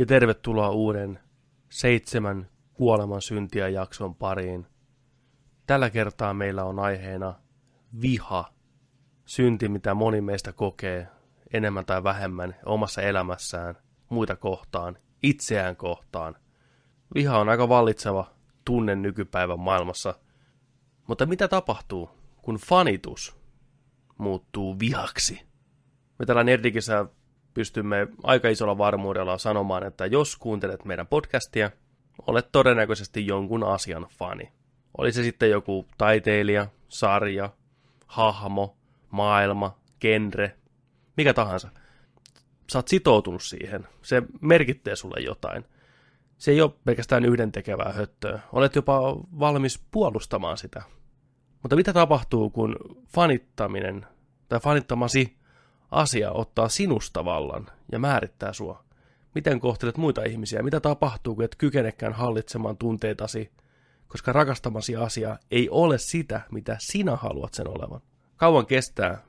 ja tervetuloa uuden seitsemän kuoleman syntiä jakson pariin. Tällä kertaa meillä on aiheena viha, synti mitä moni meistä kokee enemmän tai vähemmän omassa elämässään, muita kohtaan, itseään kohtaan. Viha on aika vallitseva tunne nykypäivän maailmassa, mutta mitä tapahtuu, kun fanitus muuttuu vihaksi? Me täällä Nerdikissä pystymme aika isolla varmuudella sanomaan, että jos kuuntelet meidän podcastia, olet todennäköisesti jonkun asian fani. Oli se sitten joku taiteilija, sarja, hahmo, maailma, genre, mikä tahansa. Oot sitoutunut siihen. Se merkittää sulle jotain. Se ei ole pelkästään yhdentekevää höttöä. Olet jopa valmis puolustamaan sitä. Mutta mitä tapahtuu, kun fanittaminen tai fanittamasi asia ottaa sinusta vallan ja määrittää sua. Miten kohtelet muita ihmisiä? Mitä tapahtuu, kun et kykenekään hallitsemaan tunteitasi, koska rakastamasi asia ei ole sitä, mitä sinä haluat sen olevan. Kauan kestää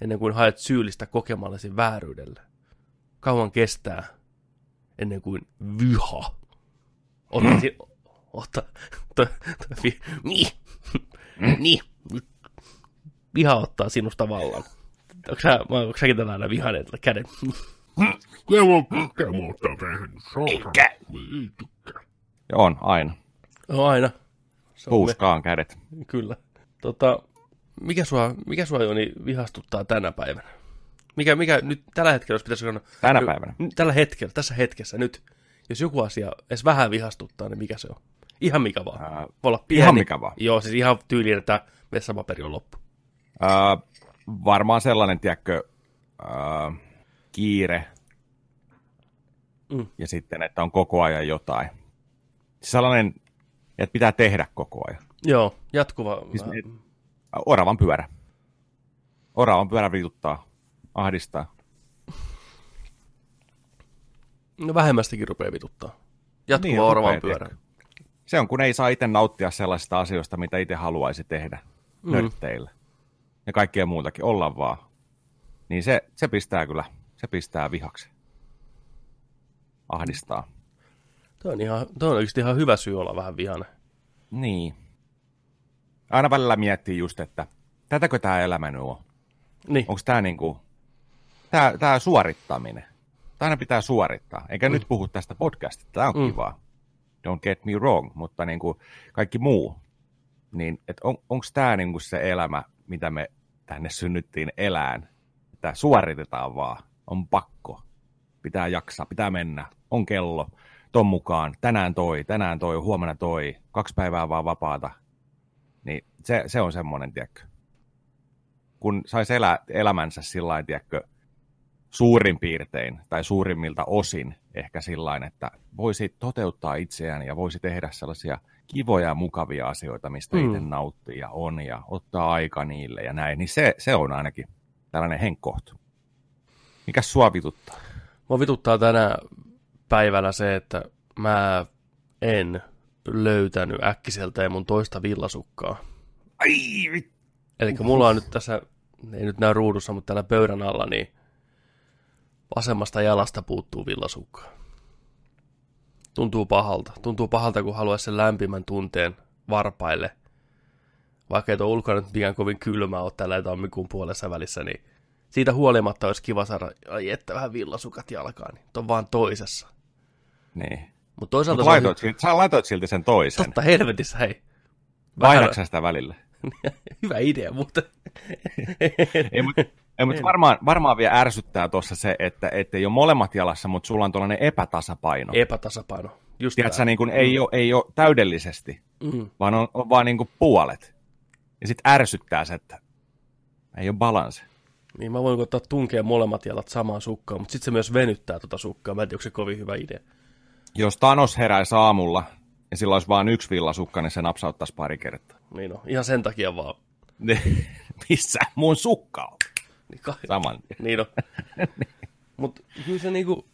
ennen kuin haet syyllistä kokemallesi vääryydelle. Kauan kestää ennen kuin viha. Ota, si- ota, niin, niin, viha ottaa sinusta vallan. Onko, sä, onko säkin tällainen vihainen käden? Kyllä mun kokemusta vähän. Eikä. On, aina. No aina. Se on Puuskaan kädet. Kyllä. Tota, mikä sua, mikä sua Joni vihastuttaa tänä päivänä? Mikä, mikä nyt tällä hetkellä, jos pitäisi sanoa... Tänä päivänä? nyt Tällä hetkellä, tässä hetkessä nyt. Jos joku asia edes vähän vihastuttaa, niin mikä se on? Ihan mikä vaan. Ää, Voi olla pieni. ihan mikä vaan. Joo, siis ihan tyyliin, että vessapaperi on loppu. Ää, varmaan sellainen, tiedätkö, ää, kiire. Mm. Ja sitten, että on koko ajan jotain. Sellainen, että pitää tehdä koko ajan. Joo, jatkuva. Siis ne- Oravan pyörä. Oravan pyörä vituttaa, ahdistaa. No vähemmästikin rupeaa vituttaa. Jatkuva Niin, oravan rupeaa, pyörä. tiedätkö. Se on, kun ei saa itse nauttia sellaisista asioista, mitä itse haluaisi tehdä Mm. nörtteillä. Ja kaikkea muutakin, olla vaan. Niin se, se pistää kyllä, se pistää vihaksi. Ahdistaa. Tuo on, ihan, tuo on oikeasti ihan hyvä syy olla vähän vihane. Niin. Aina välillä miettii just, että tätäkö tämä elämä nyt on? Niin, Onko tämä niinku, tää, tää suorittaminen? Tää aina pitää suorittaa. Eikä mm. nyt puhu tästä podcastista, tämä on Mm. kivaa. Don't get me wrong, mutta niinku kaikki muu. Niin, on, onko tämä niinku se elämä, mitä me tänne synnyttiin elään? Että suoritetaan vaan, on pakko. Pitää jaksaa, pitää mennä, on kello, ton mukaan, tänään toi, tänään toi, huomenna toi, kaksi päivää vaan vapaata. Niin se, se on semmoinen, tiedätkö, kun saisi elää elämänsä sillä tiedätkö, suurin piirtein tai suurimmilta osin ehkä sillä että voisi toteuttaa itseään ja voisi tehdä sellaisia kivoja ja mukavia asioita, mistä Mm. itse nauttii ja on ja ottaa aika niille ja näin, niin se, se on ainakin tällainen henkkohtu. Mikäs sua vituttaa? mua vituttaa tänä päivänä se, että mä en löytänyt äkkiseltä mun toista villasukkaa. Ai, vit- Eli mulla on nyt tässä, ei nyt näy ruudussa, mutta täällä pöydän alla, niin vasemmasta jalasta puuttuu villasukka. Tuntuu pahalta. Tuntuu pahalta, kun haluaisi sen lämpimän tunteen varpaille. Vaikka ei tuo ulkona nyt mikään kovin kylmä ole tällä tammikuun puolessa välissä, niin siitä huolimatta olisi kiva saada, ai että vähän villasukat jalkaan, niin on vaan toisessa. niin. Mutta toisaalta Mut on laitoit, silti, sä laitoit silti sen toisen. totta helvetissä, hei. Vaihdatko sä sitä välillä? hyvä idea, mutta Ei, mutta ei, mut varmaan, varmaan vielä ärsyttää tuossa se, että ei ole molemmat jalassa, mutta sulla on tuollainen epätasapaino. epätasapaino. Just Tiedätkö, tää. niin kuin, ei, ole, ei ole täydellisesti, Mm. vaan on, on vaan niin kuin puolet. Ja sitten ärsyttää se, että ei ole balanse. Niin mä voin ottaa tunkea molemmat jalat samaan sukkaan, mutta sitten se myös venyttää tota sukkaa. Mä en tiedä, onko se kovin hyvä idea. Jos Thanos heräisi aamulla ja sillä olisi vain yksi villasukka, niin se napsauttaisi pari kertaa. Niin on, ihan sen takia vaan. Missä mun sukka on? Niin, kai, Saman niin on. mutta kyllä se niinku,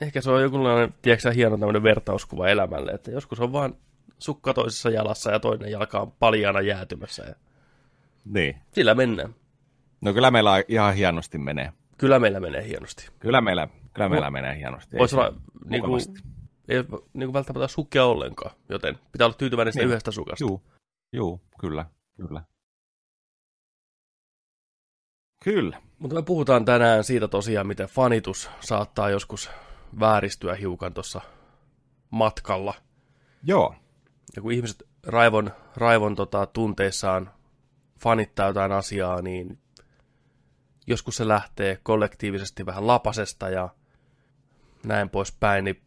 ehkä se on jokinlainen, tiedätkö hieno tämmöinen vertauskuva elämälle, että joskus on vaan sukka toisessa jalassa ja toinen jalka on paljaana jäätymässä ja Niin. sillä mennään. No kyllä meillä ihan hienosti menee. Kyllä meillä menee hienosti. Kyllä meillä Kyllä meillä menee hienosti. Voisi olla niin kuin, ei niin kuin välttämättä sukkia ollenkaan, joten pitää olla tyytyväinen Niin. yhdestä sukasta. Juu, juu, kyllä, kyllä. Kyllä. Mutta me puhutaan tänään siitä tosiaan, miten fanitus saattaa joskus vääristyä hiukan tuossa matkalla. Joo, Ja kun ihmiset raivon, raivon tota, tunteissaan fanittaa jotain asiaa, niin joskus se lähtee kollektiivisesti vähän lapasesta ja näin poispäin. Niin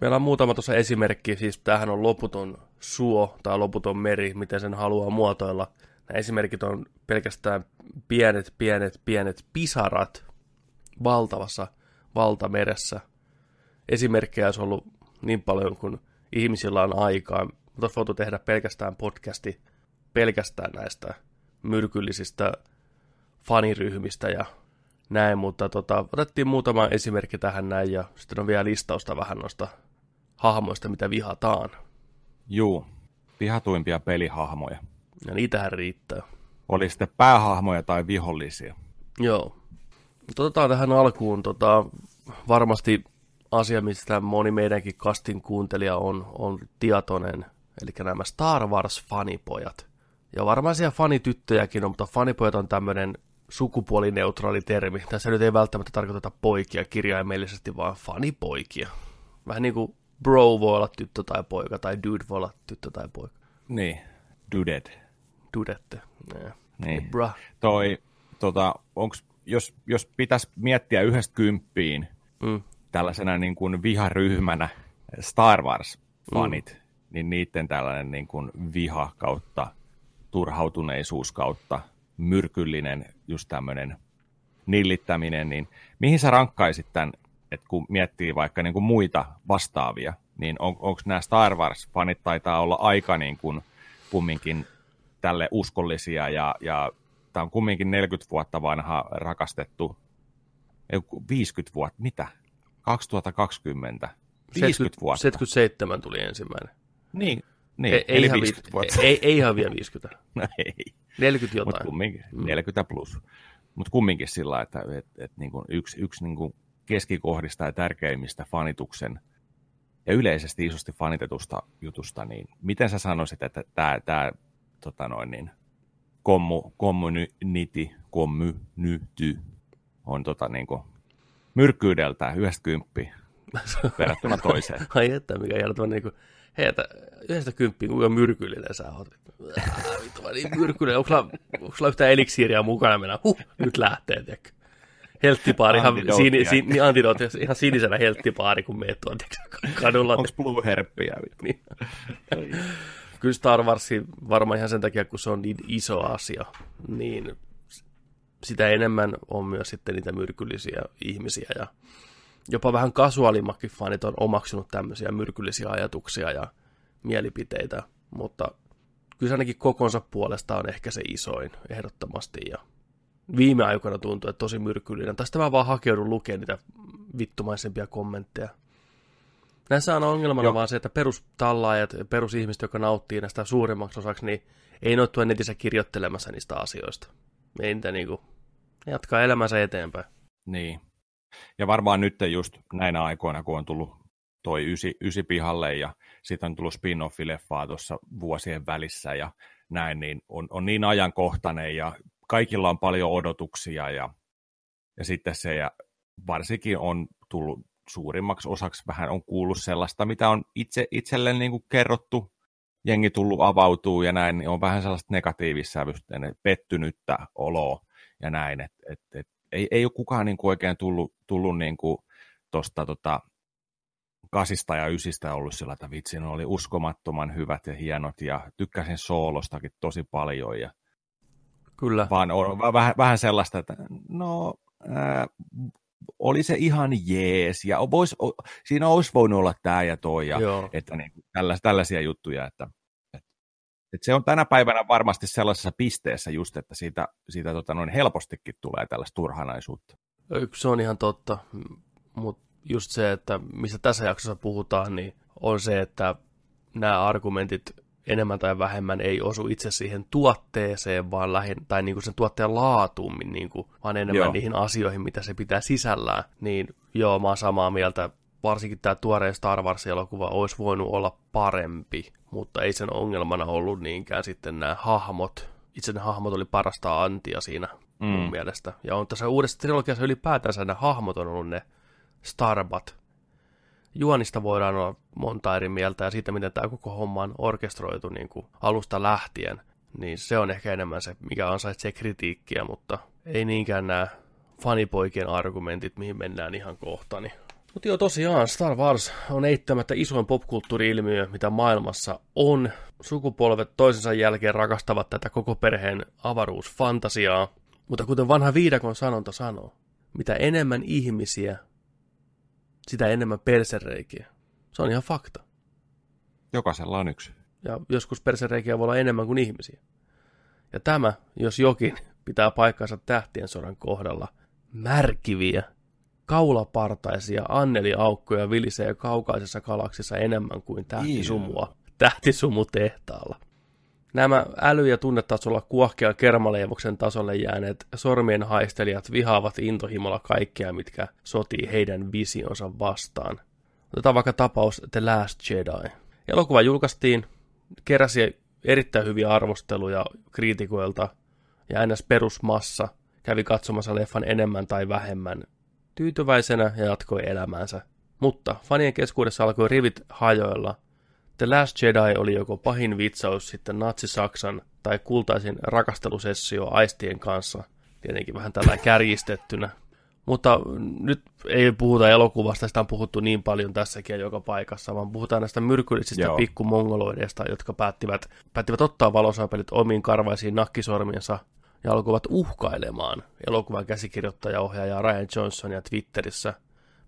meillä on muutama tuossa esimerkki, siis tämähän on loputon suo tai loputon meri, miten sen haluaa muotoilla. Nämä esimerkit on pelkästään pienet, pienet, pienet pisarat valtavassa valtameressä. Esimerkkejä olisi ollut niin paljon kuin ihmisillä on aikaa. Mutta olisi voitu tehdä pelkästään podcasti pelkästään näistä myrkyllisistä faniryhmistä ja näin, mutta tota, otettiin muutama esimerkki tähän näin ja sitten on vielä listausta vähän noista hahmoista, mitä vihataan. juu. Vihatuimpia pelihahmoja. Ja niitähän riittää. Oli sitten päähahmoja tai vihollisia. Joo. Mutta otetaan tähän alkuun tota, varmasti asia, mistä moni meidänkin kastin kuuntelija on, on tietoinen, eli nämä Star Wars-fanipojat. Ja varmaan siellä fanityttöjäkin on, mutta fanipojat on tämmöinen sukupuolineutraali termi. Tässä nyt ei välttämättä tarkoiteta poikia kirjaimellisesti, vaan fanipoikia. Vähän niin kuin bro voi olla tyttö tai poika, tai dude voi olla tyttö tai poika. Niin, Duded. Dudette. Niin. Bra. Toi, tota, onks, jos, jos pitäisi miettiä yhdestä kymppiin Mm. tällaisena niin kuin viharyhmänä Star Wars-fanit, mm. niin niiden tällainen niin kuin viha kautta turhautuneisuus kautta myrkyllinen just tämmöinen nillittäminen, niin mihin sä rankkaisit tämän, että kun miettii vaikka niin kuin muita vastaavia, niin on, onko nämä Star Wars-fanit taitaa olla aika niin kuin kumminkin tälle uskollisia ja, ja tämä on kumminkin 40 vuotta vanha rakastettu, ei, kun 50 vuotta, mitä? 2020. 50 vuotta. 77 tuli ensimmäinen. Niin, niin ei, ei, ihan 50 vi- vuotta. ei, ei ihan vielä 50. No ei, 40 mutta jotain. kumminkin, 40 plus. Mutta kumminkin sillä että et, et, niin kuin yksi, yksi niin kuin keskikohdista ja tärkeimmistä fanituksen ja yleisesti isosti fanitetusta jutusta, niin miten sä sanoisit, että tämä tota noin, niin, kommu, community, community on tota, niin kuin, myrkkyydeltään yhdestä kymppiä verrattuna toiseen. Ai että, mikä järjettömän niin kuin, hei, että yhdestä kymppiin, kuinka myrkyllinen sä oot. Vittu, niin myrkyllinen. Onko sulla, onko sulla yhtään eliksiiriä mukana mennä? Huh, nyt lähtee, tiedätkö. Helttipaari, ihan, sini, sin, niin ihan sinisenä helttipaari, kun meet tuon kadulla. Onko blue herppiä? Niin. Kyllä Star Wars varmaan ihan sen takia, kun se on niin iso asia, niin sitä enemmän on myös sitten niitä myrkyllisiä ihmisiä ja jopa vähän kasuaalimmatkin fanit on omaksunut tämmöisiä myrkyllisiä ajatuksia ja mielipiteitä, mutta kyllä se ainakin kokonsa puolesta on ehkä se isoin ehdottomasti ja viime aikoina tuntuu, että tosi myrkyllinen. Tästä mä vaan hakeudun lukemaan niitä vittumaisempia kommentteja. Näissä on ongelmana Joo. vaan se, että perustallaajat, perusihmiset, jotka nauttii näistä suurimmaksi osaksi, niin ei tuolla netissä kirjoittelemassa niistä asioista. Ei niitä niinku, ne jatkaa elämänsä eteenpäin. Niin. Ja varmaan nyt just näinä aikoina, kun on tullut toi ysi, ysi pihalle ja sitten on tullut spin-off-leffaa tuossa vuosien välissä ja näin, niin on, on niin ajankohtainen ja kaikilla on paljon odotuksia ja, ja sitten se ja varsinkin on tullut suurimmaksi osaksi vähän on kuullut sellaista, mitä on itse, itselle niin kuin kerrottu, jengi tullut avautuu ja näin, niin on vähän sellaista negatiivissävystä, pettynyttä oloa ja näin, että et, et, ei, ei ole kukaan niin kuin oikein tullut, tullut niin kuin tuosta tota, kasista ja ysistä ollut sillä, että vitsi, ne oli uskomattoman hyvät ja hienot ja tykkäsin soolostakin tosi paljon ja Kyllä. vaan on vähän, vähän sellaista, että no ää, oli se ihan jees ja vois, o, siinä olisi voinut olla tämä ja toi ja Joo. että niin, tällaisia, tällaisia juttuja, että, että, että se on tänä päivänä varmasti sellaisessa pisteessä just, että siitä, siitä tota, noin helpostikin tulee tällaista turhanaisuutta. Se on ihan totta, mutta just se, että mistä tässä jaksossa puhutaan, niin on se, että nämä argumentit enemmän tai vähemmän ei osu itse siihen tuotteeseen, vaan lähin, tai niin kuin sen tuotteen laatuun, niin kuin, vaan enemmän joo. niihin asioihin, mitä se pitää sisällään. Niin joo, mä oon samaa mieltä. Varsinkin tämä tuoreen Star Wars-elokuva olisi voinut olla parempi, mutta ei sen ongelmana ollut niinkään sitten nämä hahmot. Itse ne hahmot oli parasta antia siinä mm. mun mielestä. Ja on tässä uudessa trilogiassa ylipäätänsä nämä hahmot on ollut ne Starbat, juonista voidaan olla monta eri mieltä ja siitä, miten tämä koko homma on orkestroitu niin kuin alusta lähtien, niin se on ehkä enemmän se, mikä ansaitsee kritiikkiä, mutta ei niinkään nämä fanipoikien argumentit, mihin mennään ihan kohta. Niin. Mutta joo, tosiaan Star Wars on eittämättä isoin popkulttuuri-ilmiö, mitä maailmassa on. Sukupolvet toisensa jälkeen rakastavat tätä koko perheen avaruusfantasiaa, mutta kuten vanha viidakon sanonta sanoo, mitä enemmän ihmisiä sitä enemmän persereikiä. Se on ihan fakta. Jokaisella on yksi. Ja joskus persereikiä voi olla enemmän kuin ihmisiä. Ja tämä, jos jokin, pitää paikkansa tähtien sodan kohdalla. Märkiviä, kaulapartaisia anneliaukkoja vilisee kaukaisessa galaksissa enemmän kuin tähtisumua, tähtisumutehtaalla. Nämä äly- ja tunnetasolla kuohkea kermaleivoksen tasolle jääneet sormien haistelijat vihaavat intohimolla kaikkea, mitkä sotii heidän visionsa vastaan. Otetaan vaikka tapaus The Last Jedi. Elokuva julkaistiin, keräsi erittäin hyviä arvosteluja kriitikoilta, ja ns. perusmassa kävi katsomassa leffan enemmän tai vähemmän tyytyväisenä ja jatkoi elämäänsä. Mutta fanien keskuudessa alkoi rivit hajoilla, The Last Jedi oli joko pahin vitsaus sitten natsi-Saksan tai kultaisin rakastelusessio aistien kanssa, tietenkin vähän tällä kärjistettynä. Mutta nyt ei puhuta elokuvasta, sitä on puhuttu niin paljon tässäkin ja joka paikassa, vaan puhutaan näistä myrkyllisistä pikkumongoloideista, jotka päättivät, päättivät ottaa valosapelit omiin karvaisiin nakkisormiensa ja alkoivat uhkailemaan elokuvan käsikirjoittaja ohjaaja Ryan Johnsonia Twitterissä,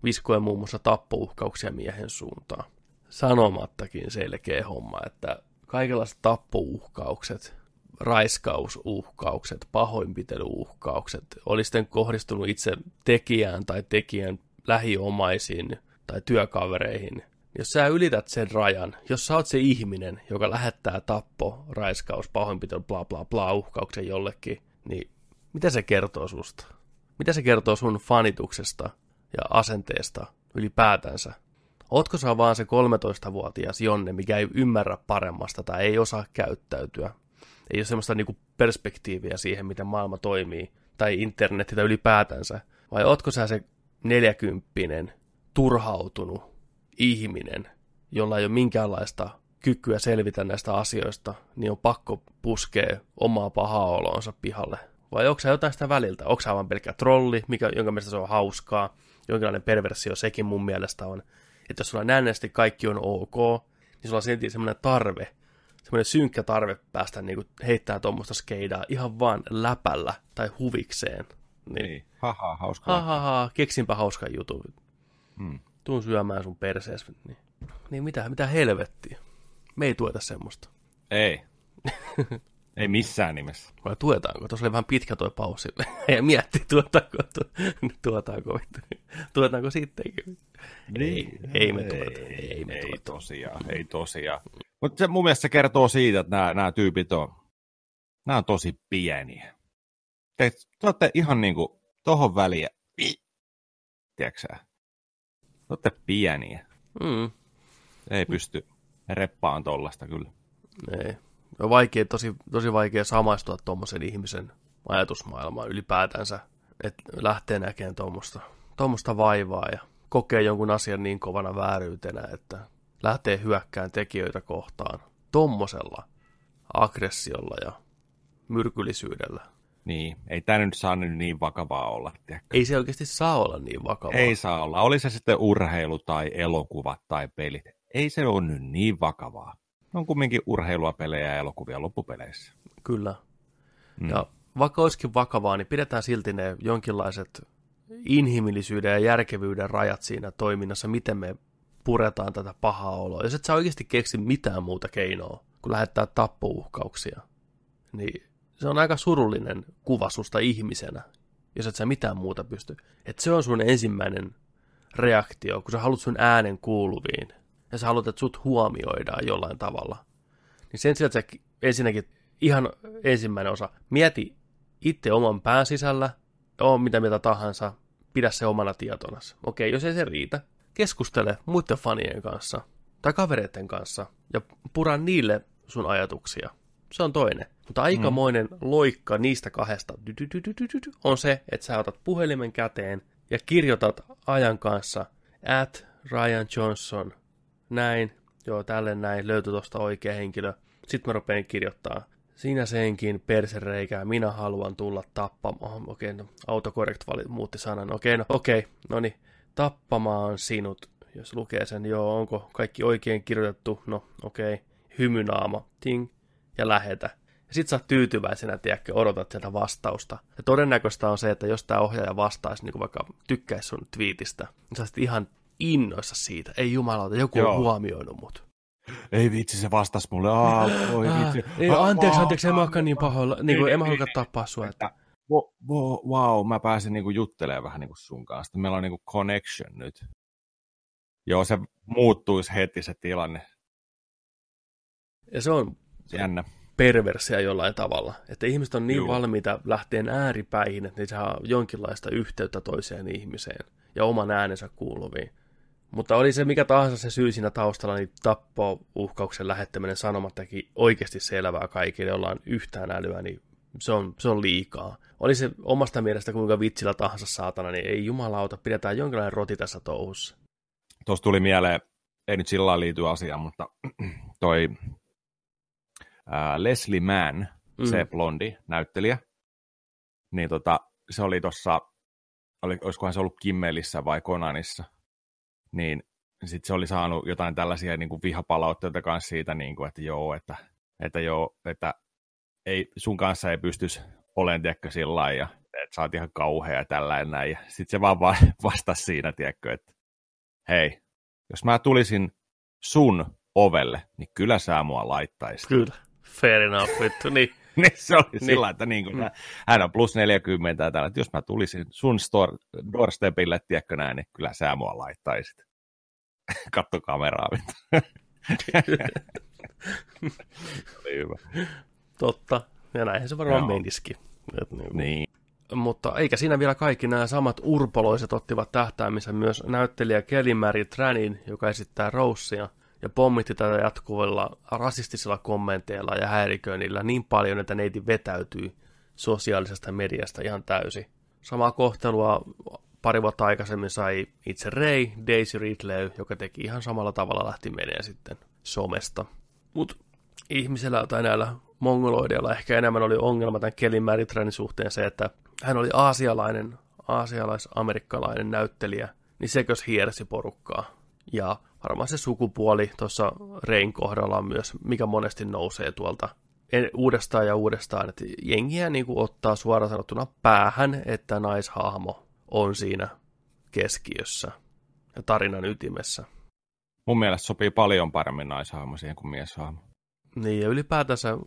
viskoen muun muassa tappouhkauksia miehen suuntaan sanomattakin selkeä homma, että kaikenlaiset tappouhkaukset, raiskausuhkaukset, pahoinpitelyuhkaukset, oli sitten kohdistunut itse tekijään tai tekijän lähiomaisiin tai työkavereihin. Jos sä ylität sen rajan, jos sä oot se ihminen, joka lähettää tappo, raiskaus, pahoinpitely, bla bla bla uhkauksen jollekin, niin mitä se kertoo susta? Mitä se kertoo sun fanituksesta ja asenteesta ylipäätänsä? Ootko sä vaan se 13-vuotias Jonne, mikä ei ymmärrä paremmasta tai ei osaa käyttäytyä? Ei ole semmoista niinku perspektiiviä siihen, miten maailma toimii, tai internetitä ylipäätänsä. Vai ootko sä se neljäkymppinen, turhautunut ihminen, jolla ei ole minkäänlaista kykyä selvitä näistä asioista, niin on pakko puskea omaa pahaa olonsa pihalle. Vai onko sä jotain sitä väliltä? Onko sä vaan pelkkä trolli, mikä, jonka mielestä se on hauskaa? Jonkinlainen perversio sekin mun mielestä on että jos sulla näennäisesti kaikki on ok, niin sulla on silti semmoinen tarve, semmoinen synkkä tarve päästä niinku heittää tuommoista skeidaa ihan vaan läpällä tai huvikseen. Niin, niin. haha, hauska. Ha, ha, keksinpä hauskan jutun. Hmm. Tuun syömään sun persees. Niin, niin mitä, mitä helvettiä. Me ei tueta semmoista. Ei. Ei missään nimessä. Vai tuetaanko? Tuossa oli vähän pitkä tuo pausi. ja mietti, tuetaanko, tuetaanko, tuetaanko sittenkin. Niin, ei, ei me tueta. Ei, ei, me ei tueta. tosiaan, ei tosiaan. Mutta se mun mielestä se kertoo siitä, että nämä, nämä tyypit on, nämä on tosi pieniä. Te, te olette ihan niinku tohon väliä. Tiedätkö? Te olette pieniä. Mm. Ei pysty reppaan tollasta kyllä. Ei on vaikea, tosi, tosi vaikea samaistua tuommoisen ihmisen ajatusmaailmaan ylipäätänsä, että lähtee näkemään tuommoista, tuommoista vaivaa ja kokee jonkun asian niin kovana vääryytenä, että lähtee hyökkään tekijöitä kohtaan tuommoisella aggressiolla ja myrkyllisyydellä. Niin, ei tämä nyt saa nyt niin vakavaa olla. Tiedäkö? Ei se oikeasti saa olla niin vakavaa. Ei saa olla. Oli se sitten urheilu tai elokuvat tai pelit. Ei se ole nyt niin vakavaa on kumminkin urheilua, pelejä ja elokuvia loppupeleissä. Kyllä. Mm. Ja vaikka olisikin vakavaa, niin pidetään silti ne jonkinlaiset inhimillisyyden ja järkevyyden rajat siinä toiminnassa, miten me puretaan tätä pahaa oloa. Jos et sä oikeasti keksi mitään muuta keinoa, kun lähettää tappouhkauksia, niin se on aika surullinen kuva susta ihmisenä, jos et sä mitään muuta pysty. Että se on sun ensimmäinen reaktio, kun sä haluat sun äänen kuuluviin, ja sä haluat, että sut huomioidaan jollain tavalla, niin sen sijaan, että sä ensinnäkin ihan ensimmäinen osa, mieti itse oman pään sisällä, oo mitä mitä tahansa, pidä se omana tietona. Okei, jos ei se riitä, keskustele muiden fanien kanssa tai kavereiden kanssa ja pura niille sun ajatuksia. Se on toinen. Mutta aikamoinen mm. loikka niistä kahdesta on se, että sä otat puhelimen käteen ja kirjoitat ajan kanssa at Ryan Johnson, näin, joo, tälle näin, löytyi tuosta oikea henkilö. Sitten mä rupean kirjoittaa, sinä senkin persereikää, minä haluan tulla tappamaan. Okei, okay, no, autocorrect vali, muutti sanan. Okei, okay, no okei, okay, no niin, tappamaan sinut. Jos lukee sen, joo, onko kaikki oikein kirjoitettu? No, okei, okay. hymynaama, ting, ja lähetä. Ja sit sä oot tyytyväisenä, tiedätkö, odotat sieltä vastausta. Ja todennäköistä on se, että jos tämä ohjaaja vastaisi, niin kuin vaikka tykkäisi sun twiitistä, niin sä ihan innoissa siitä. Ei jumalauta, joku Joo. on huomioinut mut. Ei vitsi, se vastasi mulle. Aa, oi vitsi. Ei, anteeksi, anteeksi, en mä olekaan niin pahoilla. Niin kuin, en mä halua tappaa sua. Että... Wow, mä pääsen niinku juttelemaan vähän niinku sun kanssa. Meillä on niinku connection nyt. Joo, se muuttuisi heti se tilanne. Ja se on Jännä. perversia jollain tavalla. Että ihmiset on niin Juu. valmiita lähteen ääripäihin, että ne saa jonkinlaista yhteyttä toiseen ihmiseen ja oman äänensä kuuluviin. Mutta oli se mikä tahansa se syy siinä taustalla, niin tappo-uhkauksen lähettäminen sanomattakin oikeasti selvää kaikille, jolla on yhtään älyä, niin se on, se on liikaa. Oli se omasta mielestä kuinka vitsillä tahansa saatana, niin ei jumalauta, pidetään jonkinlainen roti tässä touhussa. Tuossa tuli mieleen, ei nyt sillä liity asiaan, mutta toi ää, Leslie Mann, mm. se blondi näyttelijä, niin tota, se oli tuossa, oli, olisikohan se ollut Kimmelissä vai Konanissa, niin sitten se oli saanut jotain tällaisia niin kuin vihapalautteita kanssa siitä, niin kuin, että joo, että, että joo, että ei, sun kanssa ei pystyisi olemaan, tiedätkö, sillä lailla, ja että sä oot ihan kauhea ja tällainen näin. Ja sitten se vaan vastasi siinä, tiedätkö, että hei, jos mä tulisin sun ovelle, niin kyllä sä mua laittaisit. Kyllä, fair enough, vittu, niin. niin se oli niin. sillä että niin kuin, mm. hän on plus 40 ja tällä, että jos mä tulisin sun store, doorstepille, tiedätkö näin, niin kyllä sä mua laittaisit. Katto kameraa, oli hyvä. Totta, ja näinhän se varmaan menisikin. Niin. niin. Mutta eikä siinä vielä kaikki nämä samat urpoloiset ottivat tähtäämisen myös näyttelijä Kelly Mary Tranin, joka esittää Roussia, ja pommitti tätä jatkuvilla rasistisilla kommenteilla ja häiriköinnillä niin paljon, että neiti vetäytyy sosiaalisesta mediasta ihan täysin. Samaa kohtelua pari vuotta aikaisemmin sai itse Ray, Daisy Ridley, joka teki ihan samalla tavalla lähti menee sitten somesta. Mutta ihmisellä tai näillä mongoloideilla ehkä enemmän oli ongelma tämän Kelly Maritranin suhteen se, että hän oli aasialainen, aasialais-amerikkalainen näyttelijä, niin sekös hiersi porukkaa. Ja varmaan se sukupuoli tuossa Rein kohdalla on myös, mikä monesti nousee tuolta uudestaan ja uudestaan, että jengiä niin kuin ottaa suoraan sanottuna päähän, että naishahmo on siinä keskiössä ja tarinan ytimessä. Mun mielestä sopii paljon paremmin naishahmo siihen kuin mieshahmo. Niin, ja ylipäätänsä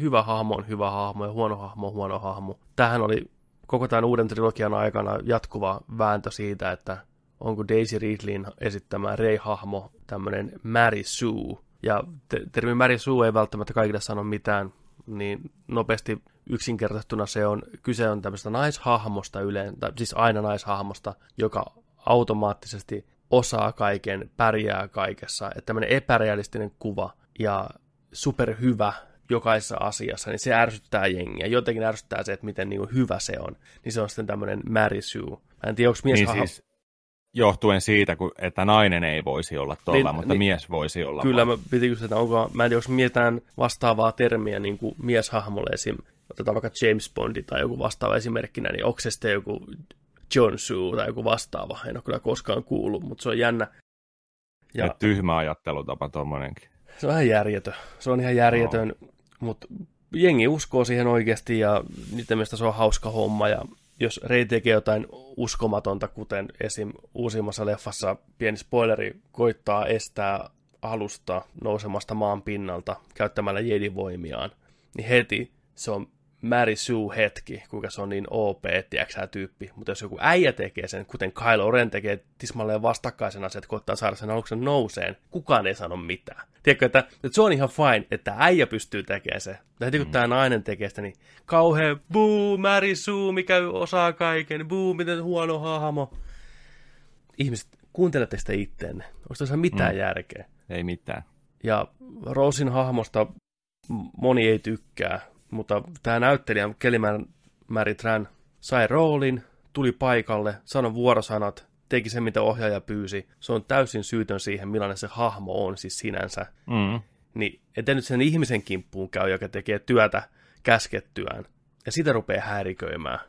hyvä hahmo on hyvä hahmo ja huono hahmo on huono hahmo. Tähän oli koko tämän uuden trilogian aikana jatkuva vääntö siitä, että onko Daisy Ridleyn esittämä Rey-hahmo tämmöinen Mary Sue. Ja te- termi Mary Sue ei välttämättä kaikille sano mitään, niin nopeasti yksinkertaistettuna se on, kyse on tämmöistä naishahmosta yleen, tai siis aina naishahmosta, joka automaattisesti osaa kaiken, pärjää kaikessa. Että tämmöinen epärealistinen kuva ja superhyvä jokaisessa asiassa, niin se ärsyttää jengiä. Jotenkin ärsyttää se, että miten niin hyvä se on. Niin se on sitten tämmöinen Mary Sue. Mä en tiedä, onko mies niin siis, johtuen siitä, että nainen ei voisi olla tuolla, niin, mutta niin, mies voisi olla. Kyllä, vaan. mä piti kysyä, että onko, mä en tiedä, jos mietitään vastaavaa termiä niin kuin mieshahmolle esim. Otetaan vaikka James Bondi tai joku vastaava esimerkkinä, niin onko se sitten joku John Sue tai joku vastaava. En ole kyllä koskaan kuullut, mutta se on jännä. Ja, ja tyhmä ajattelutapa tuommoinenkin. Se on ihan järjetön. Se on ihan järjetön, no. mutta jengi uskoo siihen oikeasti ja niiden mielestä se on hauska homma ja jos Rei tekee jotain uskomatonta, kuten esim. uusimmassa leffassa pieni spoileri koittaa estää alusta nousemasta maan pinnalta käyttämällä jedivoimiaan, niin heti se on Mary Sue hetki, kuinka se on niin OP, tiedätkö tyyppi. Mutta jos joku äijä tekee sen, kuten Kylo Ren tekee tismalleen vastakkaisen asiat, koittaa saada sen aluksen nouseen, kukaan ei sano mitään. Tiedätkö, että, että se on ihan fine, että äijä pystyy tekemään se. Ja heti kun mm. tämä nainen tekee sitä, niin kauhean buu, Mary Sue, mikä osaa kaiken, buu, miten huono hahmo. Ihmiset, kuuntelette sitä itteenne. Onko tässä mitään mm. järkeä? Ei mitään. Ja Rosin hahmosta moni ei tykkää, mutta tämä näyttelijä Kelimän Mary Tran sai roolin, tuli paikalle, sanoi vuorosanat, teki sen, mitä ohjaaja pyysi. Se on täysin syytön siihen, millainen se hahmo on siis sinänsä. Mm. Niin, ettei nyt sen ihmisen kimppuun käy, joka tekee työtä käskettyään. Ja sitä rupeaa häiriköimään.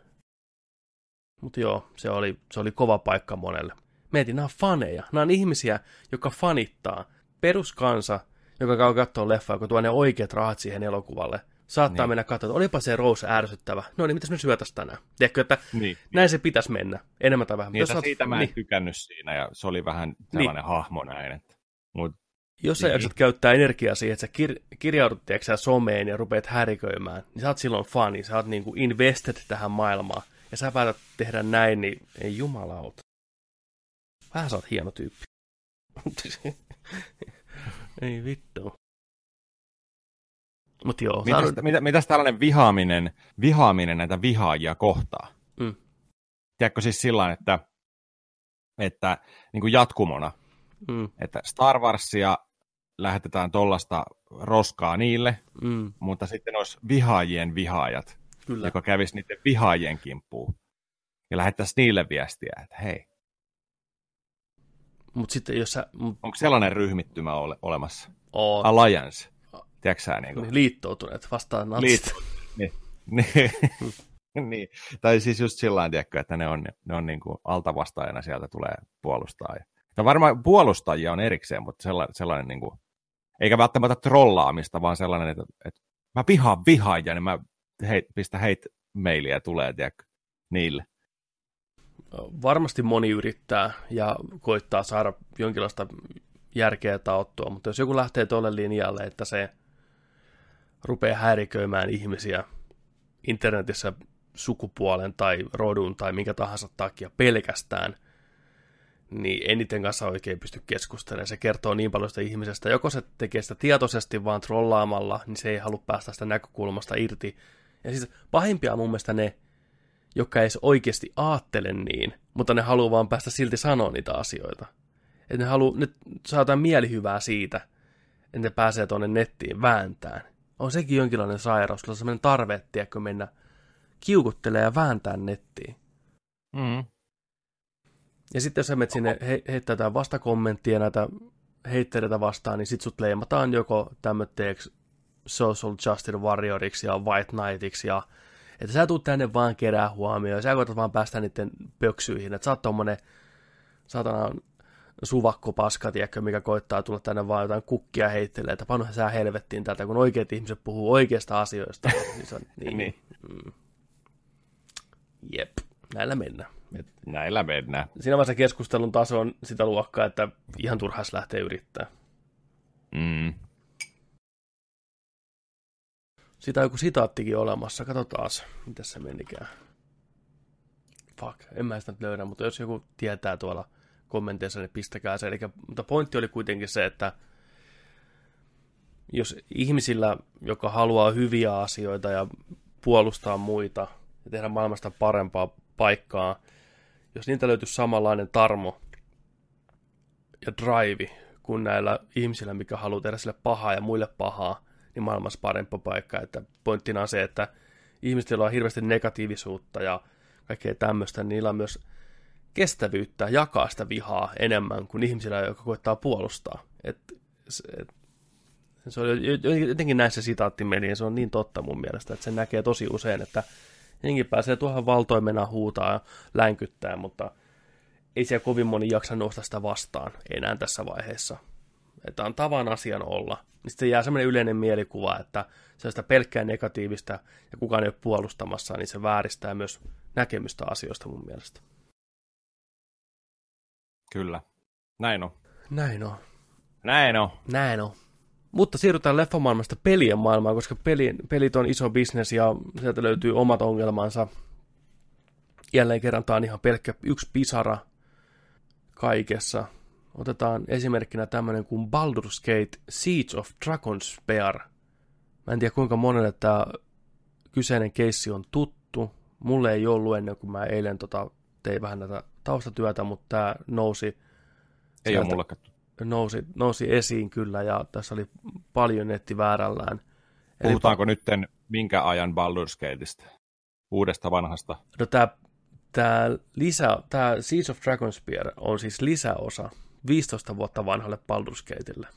Mutta joo, se oli, se oli kova paikka monelle. Mietin, nämä on faneja. Nämä on ihmisiä, jotka fanittaa. Peruskansa, joka käy katsoa leffaa, kun tuo ne oikeat rahat siihen elokuvalle. Saattaa niin. mennä katsoa, että olipa se Rose ärsyttävä. No niin, mitäs me syötäisiin tänään? Tiedätkö, että niin, näin niin. se pitäisi mennä, enemmän tai vähemmän. Niin, siitä mä en niin. tykännyt siinä, ja se oli vähän sellainen niin. hahmo näin. Että... Mut... Jos sä niin. jaksat käyttää energiaa siihen, että sä kir- kirjaudut tiedätkö, someen ja rupeat häriköimään, niin sä oot silloin fani, sä oot niin kuin invested tähän maailmaan, ja sä päätät tehdä näin, niin ei jumalauta. Vähän sä oot hieno tyyppi. ei vittu. Mut joo. Mitäs, saanut... mitä, mitäs tällainen vihaaminen, vihaaminen näitä vihaajia kohtaa? Mm. Tiedätkö siis sillä että, että niin kuin jatkumona, mm. että Star Warsia lähetetään tuollaista roskaa niille, mm. mutta sitten olisi vihaajien vihaajat, Kyllä. joka kävisi niiden vihaajien kimppuun ja lähettäisi niille viestiä, että hei. Mut sitten jos sä... Onko sellainen ryhmittymä ole, olemassa? On. Alliance. Tiedätkö sä, niin kuin... Liittoutuneet vastaan natsit. Liit... niin. niin. niin. Tai siis just sillä tavalla, että ne on, ne on niin kuin altavastaajana sieltä tulee puolustaa. Ja varmaan puolustajia on erikseen, mutta sellainen, sellainen niin kuin, eikä välttämättä trollaamista, vaan sellainen, että, että mä vihaan vihaajia, niin mä heit, pistä heit mailia tulee, tiedätkö, niille. Varmasti moni yrittää ja koittaa saada jonkinlaista järkeä taottua, mutta jos joku lähtee tuolle linjalle, että se rupeaa häiriköimään ihmisiä internetissä sukupuolen tai rodun tai minkä tahansa takia pelkästään, niin eniten kanssa oikein pysty keskustelemaan. Se kertoo niin paljon sitä ihmisestä. Joko se tekee sitä tietoisesti vaan trollaamalla, niin se ei halua päästä sitä näkökulmasta irti. Ja siis pahimpia on mun mielestä ne, jotka ei oikeasti aattele niin, mutta ne haluaa vaan päästä silti sanoa niitä asioita. Että ne haluaa, nyt saada mielihyvää siitä, että ne pääsee tuonne nettiin vääntään on sekin jonkinlainen sairaus, kyllä sellainen tarve, tiedätkö, mennä kiukuttelee ja vääntää nettiin. Mm. Ja sitten jos sä menet sinne he, heittää jotain vastakommenttia näitä heitteleitä vastaan, niin sit sut leimataan joko tämmöitteeksi social justice warrioriksi ja white knightiksi ja että sä tuut tänne vaan kerää huomioon ja sä koetat vaan päästä niiden pöksyihin, että sä oot tommonen satana suvakkopaska, tiedätkö, mikä koittaa tulla tänne vaan jotain kukkia heittelee, että panu sää helvettiin täältä, kun oikeat ihmiset puhuu oikeista asioista. niin se on, niin, niin. Mm. Jep, näillä mennään. Et näillä mennään. Siinä vaiheessa keskustelun taso on sitä luokkaa, että ihan turhais lähtee yrittää. Mm. Sitä on joku sitaattikin olemassa. Katsotaan, mitä se menikään. Fuck, en mä sitä nyt löydä, mutta jos joku tietää tuolla kommenteissa, niin pistäkää se. Eli, mutta pointti oli kuitenkin se, että jos ihmisillä, joka haluaa hyviä asioita ja puolustaa muita ja tehdä maailmasta parempaa paikkaa, jos niitä löytyy samanlainen tarmo ja drive kuin näillä ihmisillä, mikä haluaa tehdä sille pahaa ja muille pahaa, niin maailmassa parempi paikka. Että pointtina on se, että ihmiset, on hirveästi negatiivisuutta ja kaikkea tämmöistä, niin niillä on myös kestävyyttä jakaa sitä vihaa enemmän kuin ihmisillä, jotka koittaa puolustaa. Et, et, se oli jotenkin näissä sitaatti meni, ja se on niin totta mun mielestä, että se näkee tosi usein, että jengi pääsee tuohon valtoimena huutaa ja länkyttää, mutta ei siellä kovin moni jaksa nousta sitä vastaan enää tässä vaiheessa. Että on tavan asian olla. Niin sitten jää semmoinen yleinen mielikuva, että se sitä pelkkää negatiivista ja kukaan ei ole puolustamassa, niin se vääristää myös näkemystä asioista mun mielestä. Kyllä. Näin on. Näin on. Näin on. Näin on. Mutta siirrytään leffamaailmasta pelien maailmaan, koska peli, pelit on iso bisnes ja sieltä löytyy omat ongelmansa. Jälleen kerran tämä on ihan pelkkä yksi pisara kaikessa. Otetaan esimerkkinä tämmöinen kuin Baldur's Gate Siege of Dragonspear. Mä en tiedä kuinka monelle tämä kyseinen keissi on tuttu. Mulle ei ollut ennen kuin mä eilen tota, tein vähän näitä taustatyötä, mutta tämä nousi ei ole mulle nousi, nousi esiin kyllä, ja tässä oli paljon netti väärällään. Puhutaanko Eli... nytten minkä ajan Baldur's Gateista? Uudesta vanhasta? No tämä tämä lisä, tämä Siege of Dragonspear on siis lisäosa 15 vuotta vanhalle Baldur's Gateille.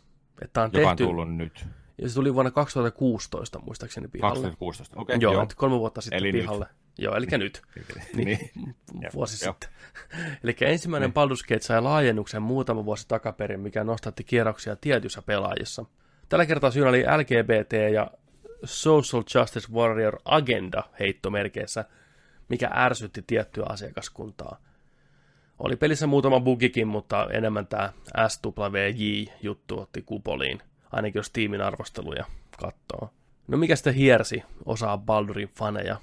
Että on Joka tehty, on tullut nyt. Ja se tuli vuonna 2016 muistaakseni pihalle. 2016, okei. Okay, joo, joo. kolme vuotta sitten eli pihalle. Nyt. Joo, eli nyt. niin, niin. vuosi jo. sitten. eli ensimmäinen niin. Baldur's Gate sai laajennuksen muutama vuosi takaperin, mikä nostatti kierroksia tietyissä pelaajissa. Tällä kertaa syynä oli LGBT ja Social Justice Warrior Agenda heittomerkeissä, mikä ärsytti tiettyä asiakaskuntaa. Oli pelissä muutama bugikin, mutta enemmän tämä SWJ-juttu otti kupoliin, ainakin jos tiimin arvosteluja katsoo. No mikä sitten hiersi osaa Baldurin faneja?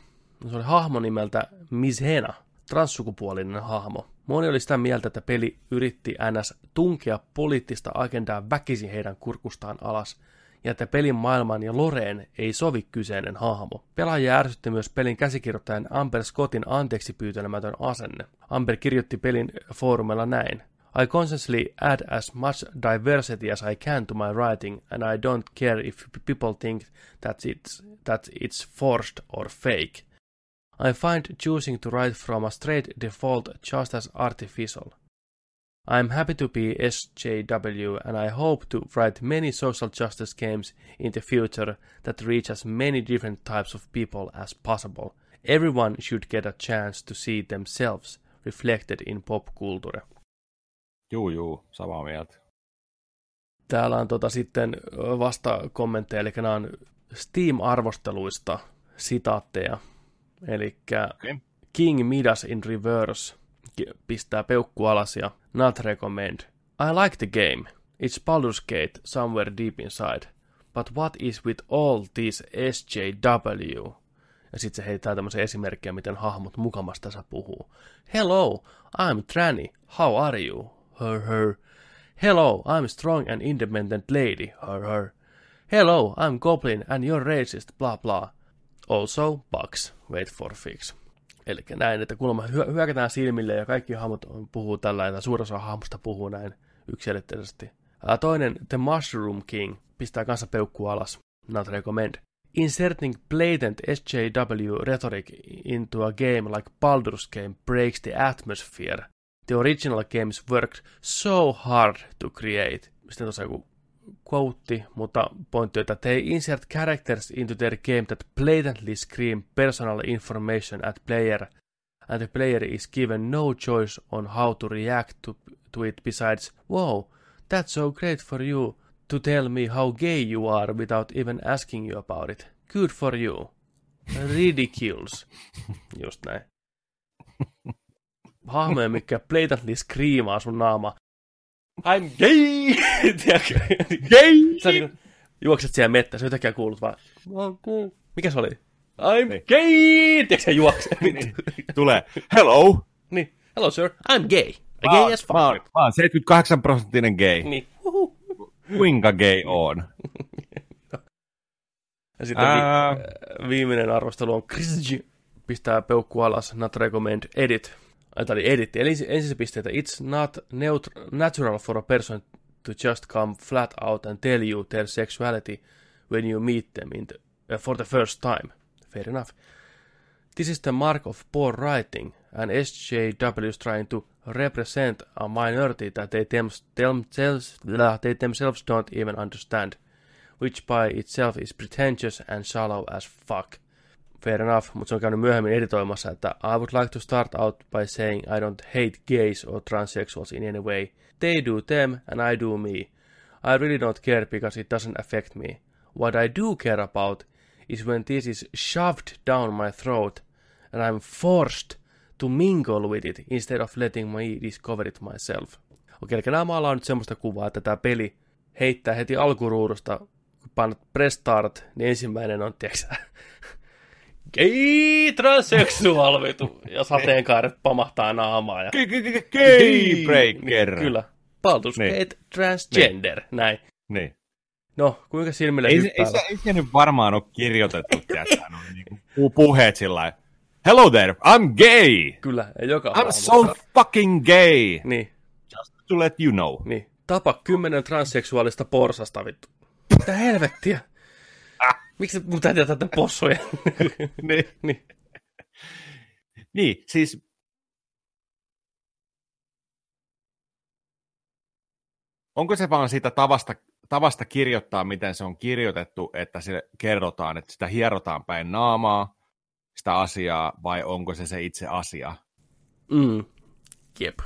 Se oli hahmo nimeltä Mishena, transsukupuolinen hahmo. Moni oli sitä mieltä, että peli yritti NS tunkea poliittista agendaa väkisin heidän kurkustaan alas, ja että pelin maailman ja Loreen ei sovi kyseinen hahmo. Pelaajia ärsytti myös pelin käsikirjoittajan Amber Scottin anteeksi pyytelemätön asenne. Amber kirjoitti pelin foorumilla näin. I consciously add as much diversity as I can to my writing, and I don't care if people think that it's, that it's forced or fake. I find choosing to write from a straight default just as artificial. I'm happy to be SJW and I hope to write many social justice games in the future that reach as many different types of people as possible. Everyone should get a chance to see themselves reflected in pop culture. Juu, juu, samaa mieltä. Täällä on tota sitten vasta kommentteja, eli nämä on Steam-arvosteluista sitaatteja. Eli okay. King Midas in Reverse pistää peukku alas ja not recommend. I like the game. It's Baldur's Gate somewhere deep inside. But what is with all this SJW? Ja sitten se heittää tämmöisen esimerkkiä, miten hahmot mukamasta tässä puhuu. Hello, I'm Tranny. How are you? Her, her. Hello, I'm strong and independent lady. Her, her. Hello, I'm Goblin and you're racist. Blah, blah. Also, bugs. Wait for fix. Eli näin, että kuulemma hyökätään silmille ja kaikki hahmot puhuu tällä, ja suurin osa hahmosta puhuu näin yksilitteisesti. Toinen, The Mushroom King, pistää kanssa peukku alas. Not recommend. Inserting blatant SJW rhetoric into a game like Baldur's Game breaks the atmosphere. The original games worked so hard to create. Sitten tuossa joku quote, mutta pointti että they insert characters into their game that blatantly scream personal information at player, and the player is given no choice on how to react to, to it besides, wow, that's so great for you to tell me how gay you are without even asking you about it. Good for you. Ridiculous. Just näin. Hahmoja, mikä blatantly screamaa sun naama. I'm gay! gay! Sä niin juokset siellä mettässä, yhtäkkiä kuulut vaan, mikä se oli? I'm niin. gay! Tiedätkö sä juokset? niin. Tulee, hello! Niin, hello sir, I'm gay. Mä, gay as fuck. Mä, mä oon 78 prosenttinen gay. Niin. Kuinka gay on? ja sitten Ää... vi- viimeinen arvostelu on Chris pistää peukku alas, not recommend, edit tai oli editti. Eli ensin että it's not neut- natural for a person to just come flat out and tell you their sexuality when you meet them in the, uh, for the first time. Fair enough. This is the mark of poor writing, and SJW is trying to represent a minority that they, them, themselves, they themselves don't even understand, which by itself is pretentious and shallow as fuck fair enough, mutta se on käynyt myöhemmin editoimassa, että I would like to start out by saying I don't hate gays or transsexuals in any way. They do them and I do me. I really don't care because it doesn't affect me. What I do care about is when this is shoved down my throat and I'm forced to mingle with it instead of letting me discover it myself. Okei, eli nämä maalaa nyt semmoista kuvaa, että tämä peli heittää heti alkuruudusta kun painat press start, niin ensimmäinen on, tiedätkö gay transexual, vitu, ja sateenkaaret pamahtaa naamaa. Ja... Gay breaker. Niin, kyllä. Baldur's Niin. Transgender, näin. Niin. No, kuinka silmille Ei, ei, se, ei se nyt varmaan ole kirjoitettu, tiedätkö, ne on niinku pu- puheet sillä Hello there, I'm gay! Kyllä, ja joka I'm so fucking gay! Niin, Just to let you know. niin. Tapa kymmenen transseksuaalista porsasta, vittu. Mitä helvettiä? Miksi mun täytyy tätä possuja? niin. niin. niin, siis onko se vaan siitä tavasta, tavasta kirjoittaa, miten se on kirjoitettu, että se kerrotaan, että sitä hierotaan päin naamaa, sitä asiaa, vai onko se se itse asia? Mm. Jep.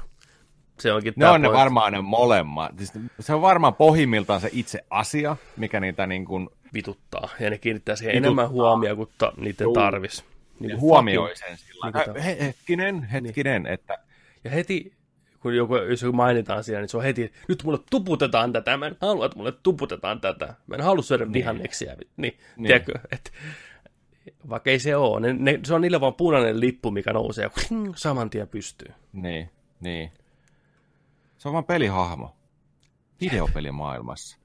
Se onkin Ne on ne pointti. varmaan ne molemmat. Siis se on varmaan pohjimmiltaan se itse asia, mikä niitä niin kuin vituttaa, ja ne kiinnittää siihen Vituttaa. enemmän huomioon kuin ta- niiden Juu. tarvis. Niin ne kuin huomioi fucking- sen sillä niin hetkinen, hetkinen, että Ja heti, kun joku, jos joku mainitaan siellä, niin se on heti, nyt mulle tuputetaan tätä, mä en halua, että mulle tuputetaan tätä. Mä en halua syödä Niin. vihanneksia. Niin, niin. Niin. tiedätkö, että vaikka ei se ole, ne, ne, se on niille vaan punainen lippu, mikä nousee ja kling, saman tien pystyy. niin, niin. Se on vaan pelihahmo. Videopelimaailmassa.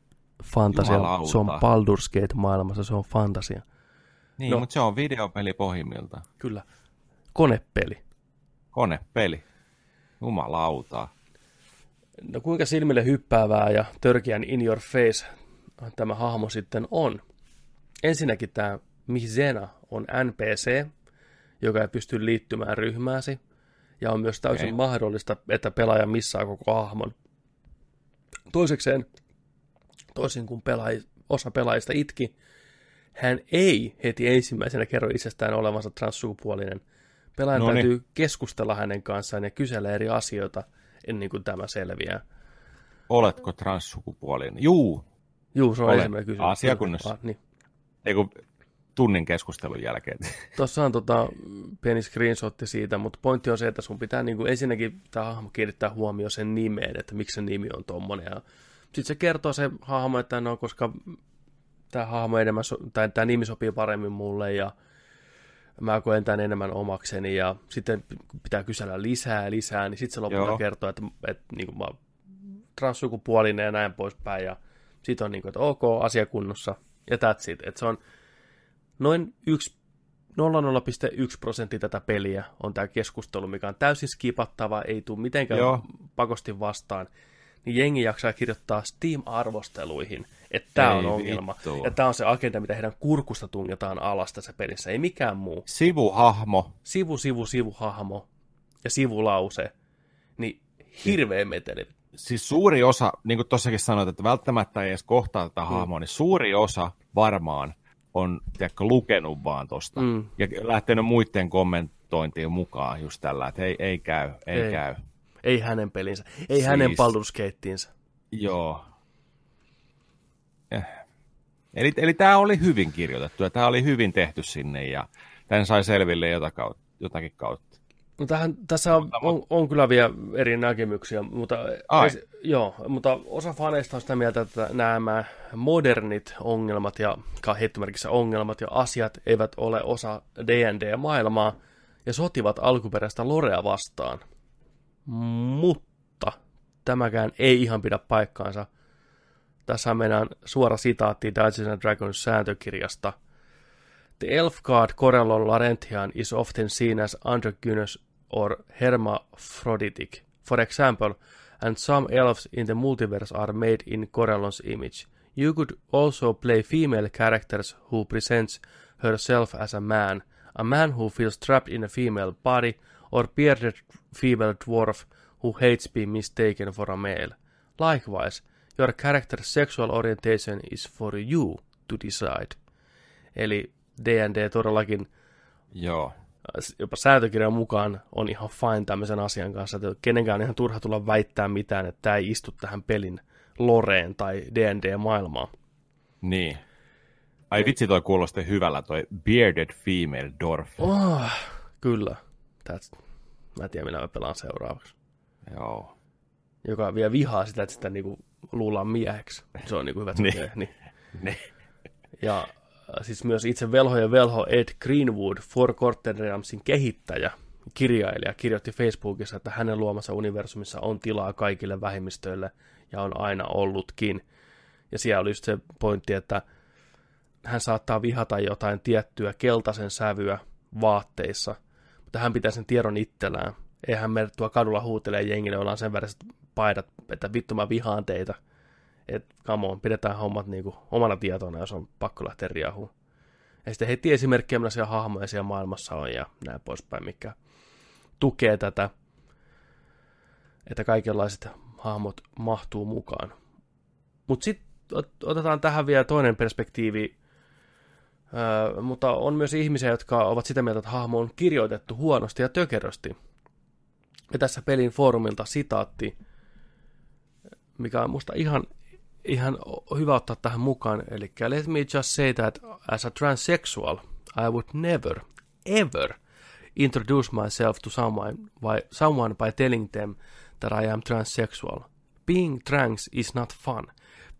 Fantasia, Jumalauta. se on Baldur's Gate maailmassa, se on fantasia. Niin, No. mutta se on videopeli pohjimmiltaan. Kyllä. Konepeli. Konepeli. Jumalauta. No kuinka silmille hyppäävää ja törkeän in your face tämä hahmo sitten on? Ensinnäkin tämä Mizena on NPC, joka ei pysty liittymään ryhmääsi, ja on myös täysin Okei. mahdollista, että pelaaja missaa koko hahmon. Toisekseen, toisin kuin pelaaja, osa pelaajista itki, hän ei heti ensimmäisenä kerro itsestään olevansa transsukupuolinen. Pelaajan Noniin. täytyy keskustella hänen kanssaan ja kysellä eri asioita ennen kuin tämä selviää. Oletko transsukupuolinen? Juu. Juu, se on Olen. ensimmäinen kysymys. Asiakunnassa. Ah, niin. Ei kun tunnin keskustelun jälkeen. Tuossa on tota, pieni screenshotti siitä, mutta pointti on se, että sun pitää niin kuin ensinnäkin tämä hahmo kiinnittää huomioon sen nimeen, että miksi se nimi on tommonen. Ja sitten se kertoo se hahmo, että no koska tämä hahmo enemmän, so- tai tämä nimi sopii paremmin mulle ja mä koen tämän enemmän omakseni ja sitten pitää kysellä lisää ja lisää, niin sitten se lopulta Joo. kertoo, että, että niin kuin mä transsukupuolinen ja näin poispäin ja sitten on niin kuin, että ok, asiakunnossa ja that's it. Että se on noin 1 0,01 prosenttia tätä peliä on tämä keskustelu, mikä on täysin skipattava, ei tule mitenkään Joo. pakosti vastaan. Niin jengi jaksaa kirjoittaa Steam-arvosteluihin, että tämä on ongelma. vittu. Ja tämä on se agenda, mitä heidän kurkusta tungetaan alas tässä pelissä, ei mikään muu. Sivuhahmo. Sivu, sivu, sivu, hahmo ja sivulause, niin hirveä meteli. Siis suuri osa, niin kuin tuossakin sanoit, että välttämättä ei edes kohtaa tätä hahmoa, niin suuri osa varmaan on tiedätkö, lukenut vaan tosta. Mm. Ja lähtenyt muiden kommentointiin mukaan just tällä, että ei, ei käy, Ei. ei. käy. Ei hänen pelinsä, ei Siis- hänen Baldur's Gateinsa. Joo. Eh. Eli, eli tämä oli hyvin kirjoitettu ja tämä oli hyvin tehty sinne ja tämän sai selville jotakin kautta. No tähän, tässä on, on, on, kyllä vielä eri näkemyksiä, mutta, Ai. se- joo, mutta osa faneista on sitä mieltä, että nämä modernit ongelmat ja heittomerkissä ongelmat ja asiat eivät ole osa D&D-maailmaa ja sotivat alkuperäistä lorea vastaan. Mutta tämäkään ei ihan pidä paikkaansa. Tässä meidän suora sitaatti Dungeons and Dragons sääntökirjasta. The elf god Corellon Laurentian is often seen as androgynous or hermaphroditic. For example, and some elves in the multiverse are made in Corellon's image. You could also play female characters who presents herself as a man, a man who feels trapped in a female body, or bearded female dwarf who hates being mistaken for a male. Likewise, your character's sexual orientation is for you to decide. Eli D&D todellakin Joo. jopa sääntökirjan mukaan on ihan fine tämmöisen asian kanssa, että kenenkään on ihan turha tulla väittää mitään, että tämä ei istu tähän pelin loreen tai D&D-maailmaan. Niin. Ai vitsi toi kuulosti hyvällä toi bearded female dwarf. Oh, kyllä. That's, mä en tiedä, millä mä pelaan seuraavaksi. Joo. Joka vielä vihaa sitä, että sitä niinku luullaan mieheksi. Se on niinku hyvä, että Niin. tekee. Niin. Niin. Ja äh, siis myös itse velho ja velho Ed Greenwood, Four Corten Realmsin kehittäjä, kirjailija, kirjoitti Facebookissa, että hänen luomassa universumissa on tilaa kaikille vähemmistöille ja on aina ollutkin. Ja siellä oli just se pointti, että hän saattaa vihata jotain tiettyä keltaisen sävyä vaatteissa, mutta hän pitää sen tiedon itsellään. Eihän me tuo kadulla huutelee jengille, ollaan sen väriset paidat, että vittu mä vihaan teitä. Et come on, pidetään hommat niinku omana tietona, jos on pakko lähteä riahuun. Ja sitten heti esimerkkejä, millaisia hahmoja siellä maailmassa on ja näin poispäin, mikä tukee tätä, että kaikenlaiset hahmot mahtuu mukaan. Mutta sitten otetaan tähän vielä toinen perspektiivi, mutta on myös ihmisiä, jotka ovat sitä mieltä, että hahmo on kirjoitettu huonosti ja tökerösti. Ja tässä pelin foorumilta sitaatti, mikä on musta ihan, ihan hyvä ottaa tähän mukaan. Eli let me just say that as a transsexual, I would never, ever introduce myself to someone by, someone by telling them that I am transsexual. Being trans is not fun.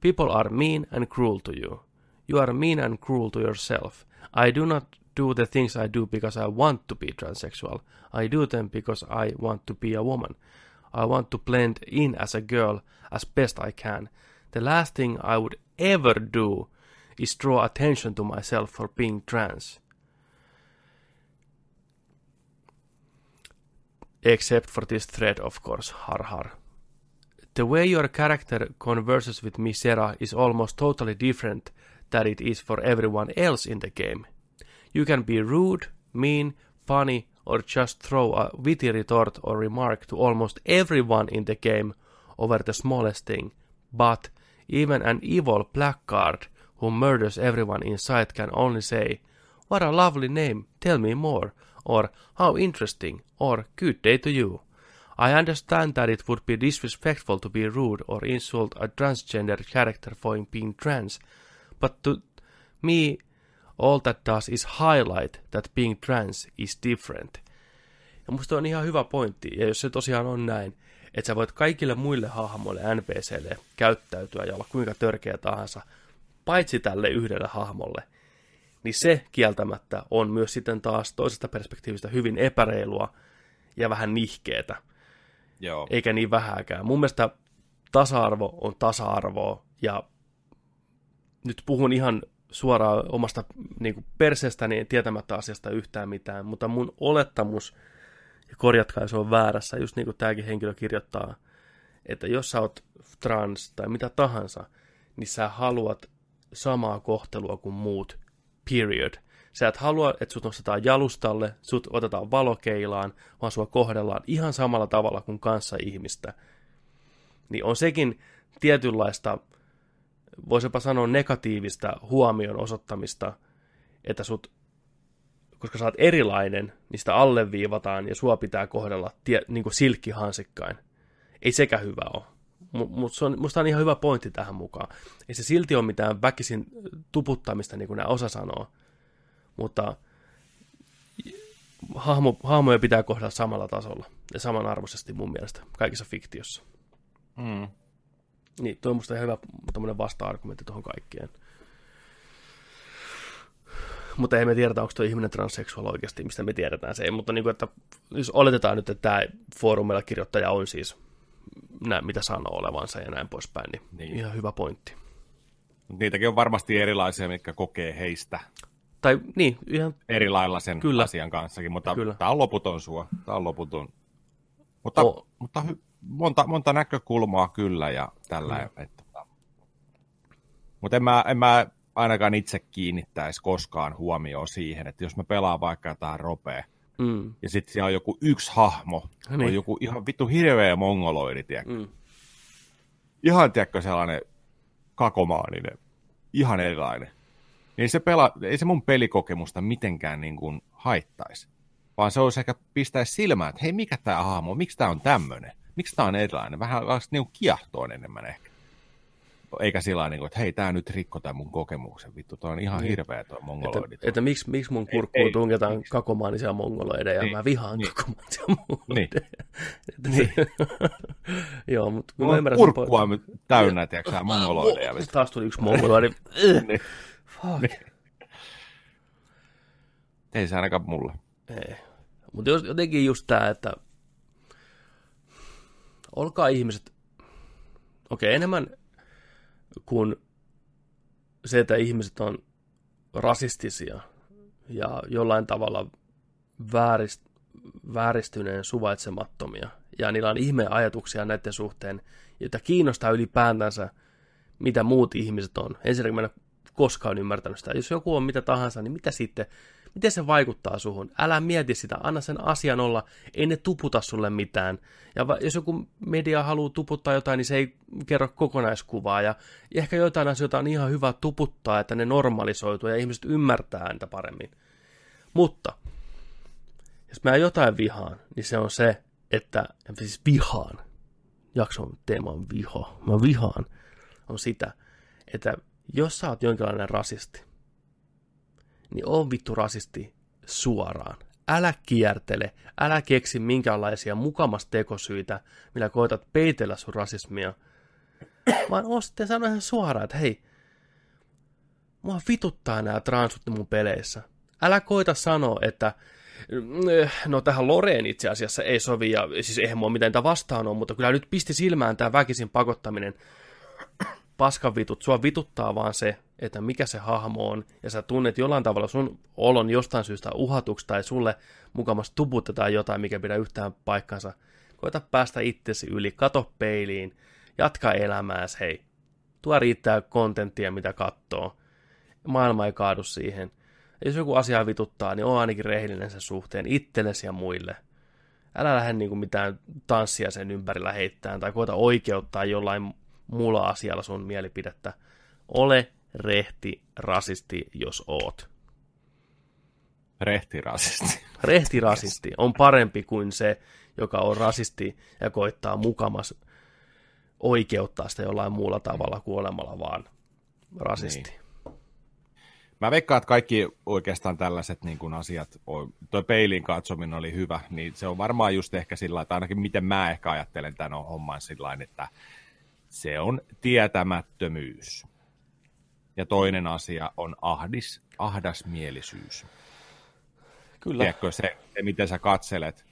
People are mean and cruel to you. You are mean and cruel to yourself. I do not do the things I do because I want to be transsexual. I do them because I want to be a woman. I want to blend in as a girl as best I can. The last thing I would ever do is draw attention to myself for being trans. Except for this thread, of course, har har. The way your character converses with Misera is almost totally different than it is for everyone else in the game. You can be rude, mean, funny, or just throw a witty retort or remark to almost everyone in the game over the smallest thing, but even an evil blackguard who murders everyone in sight can only say, What a lovely name, tell me more, or How interesting, or Good day to you. I understand that it would be disrespectful to be rude or insult a transgender character for being trans, but to me, all that does is highlight that being trans is different. Ja musta on ihan hyvä pointti, ja jos se tosiaan on näin, että sä voit kaikille muille hahmoille NPClle käyttäytyä ja olla kuinka törkeä tahansa, paitsi tälle yhdelle hahmolle, niin se kieltämättä on myös sitten taas toisesta perspektiivistä hyvin epäreilua ja vähän nihkeetä. Joo. Eikä niin vähääkään. Mun mielestä tasa-arvo on tasa-arvoa, ja nyt puhun ihan suoraan omasta niin perseestäni tietämättä asiasta yhtään mitään, mutta mun olettamus, ja korjatkaa jos on väärässä, just niin kuin tämäkin henkilö kirjoittaa, että jos sä oot trans tai mitä tahansa, niin sä haluat samaa kohtelua kuin muut, period. Sä et halua, että sut nostetaan jalustalle, sut otetaan valokeilaan, vaan sua kohdellaan ihan samalla tavalla kuin kanssa ihmistä. Niin on sekin tietynlaista voisipa sanoa negatiivista huomion osoittamista, että sut, koska sä oot erilainen, niin sitä alleviivataan ja sua pitää kohdella tie, niin kuin silkkihansikkain. Ei sekä hyvä ole. Mutta on, musta on ihan hyvä pointti tähän mukaan. Ei se silti ole mitään väkisin tuputtamista, niin kuin nämä osa sanoo. Mutta hahmo, hahmoja pitää kohdella samalla tasolla ja samanarvoisesti mun mielestä kaikissa fiktiossa. Mm. Niin, tuo on musta ihan hyvä vasta-argumentti tuohon kaikkeen. Mutta ei me tiedetä, onko tuo ihminen transseksuaali oikeasti, mistä me tiedetään se. Mutta niin kuin, että jos oletetaan nyt, että tämä foorumilla kirjoittaja on siis näin, mitä sanoo olevansa ja näin poispäin, niin, niin. ihan hyvä pointti. Niitäkin on varmasti erilaisia, mitkä kokee heistä. Tai niin, ihan... Eri lailla sen Kyllä. asian kanssakin, mutta Kyllä. tämä on loputon sua. Tämä on loputon. Mutta, oh. mutta hy- monta, monta näkökulmaa kyllä ja tällä. Mm. Että, mutta en mä, en mä ainakaan itse kiinnittäisi koskaan huomioon siihen, että jos mä pelaan vaikka jotain ropea, mm. ja sitten siellä on joku yksi hahmo, niin. on joku ihan vittu hirveä mongoloidi, tiedätkö? Mm. Ihan, tiedätkö, sellainen kakomaaninen, ihan erilainen. Niin se pela, ei se mun pelikokemusta mitenkään niin kuin haittaisi, vaan se olisi ehkä pistäisi silmään, että hei, mikä tämä hahmo, miksi tämä on tämmöinen? Miksi tämä on erilainen? Vähän niin kiahtoon enemmän ehkä. Eikä sillä niin kuin, että hei, tämä nyt rikko tämän mun kokemuksen. Vittu, toi on ihan niin. hirveä tuo mongoloidi. Että, että miksi, miksi mun kurkkuun ei, tungetaan miksi? kakomaanisia mongoloideja niin, ja mä vihaan niin. kakomaanisia mongoloideja. Niin. niin. Joo, mutta kun mä ymmärrän... Kurkkua sen... täynnä, tiedätkö mongoloideja. Taas tuli yksi mongoloidi. niin. Fuck. Ei se ainakaan mulle. Ei. Mutta jotenkin just tämä, että olkaa ihmiset, okei, okay, enemmän kuin se, että ihmiset on rasistisia ja jollain tavalla väärist, vääristyneen suvaitsemattomia. Ja niillä on ihmeen ajatuksia näiden suhteen, joita kiinnostaa ylipäätänsä, mitä muut ihmiset on. Ensinnäkin mä en koskaan ymmärtänyt sitä. Jos joku on mitä tahansa, niin mitä sitten, miten se vaikuttaa suhun? Älä mieti sitä, anna sen asian olla, ei ne tuputa sulle mitään. Ja jos joku media haluaa tuputtaa jotain, niin se ei kerro kokonaiskuvaa. Ja ehkä jotain asioita on ihan hyvä tuputtaa, että ne normalisoituu ja ihmiset ymmärtää niitä paremmin. Mutta, jos mä jotain vihaan, niin se on se, että, siis vihaan, jakson teema on viho, mä vihaan, on sitä, että jos sä oot jonkinlainen rasisti, niin on vittu rasisti suoraan. Älä kiertele, älä keksi minkäänlaisia mukamas tekosyitä, millä koetat peitellä sun rasismia, vaan oo sitten sano ihan suoraan, että hei, mua vituttaa nämä transut mun peleissä. Älä koita sanoa, että no tähän Loreen itse asiassa ei sovi, ja siis eihän mua mitään vastaan ole, mutta kyllä nyt pisti silmään tämä väkisin pakottaminen paskan vitut, sua vituttaa vaan se, että mikä se hahmo on, ja sä tunnet jollain tavalla sun olon jostain syystä uhatuksi, tai sulle mukamassa tuputetaan jotain, mikä pidä yhtään paikkansa. Koita päästä itsesi yli, kato peiliin, jatka elämääs, hei. Tuo riittää kontenttia, mitä katsoo. Maailma ei kaadu siihen. Ja jos joku asia vituttaa, niin on ainakin rehellinen sen suhteen itsellesi ja muille. Älä lähde niin kuin mitään tanssia sen ympärillä heittämään tai koita oikeuttaa jollain muulla asialla sun mielipidettä. Ole rehti rasisti, jos oot. Rehti rasisti. Rehti rasisti on parempi kuin se, joka on rasisti ja koittaa mukamas oikeuttaa sitä jollain muulla tavalla kuolemalla vaan rasisti. Niin. Mä veikkaan, että kaikki oikeastaan tällaiset niin kuin asiat, tuo peilin katsominen oli hyvä, niin se on varmaan just ehkä sillä että ainakin miten mä ehkä ajattelen tämän homman sillä että se on tietämättömyys. Ja toinen asia on ahdis, ahdasmielisyys. Kyllä. Tiedätkö, se, se, miten sä katselet.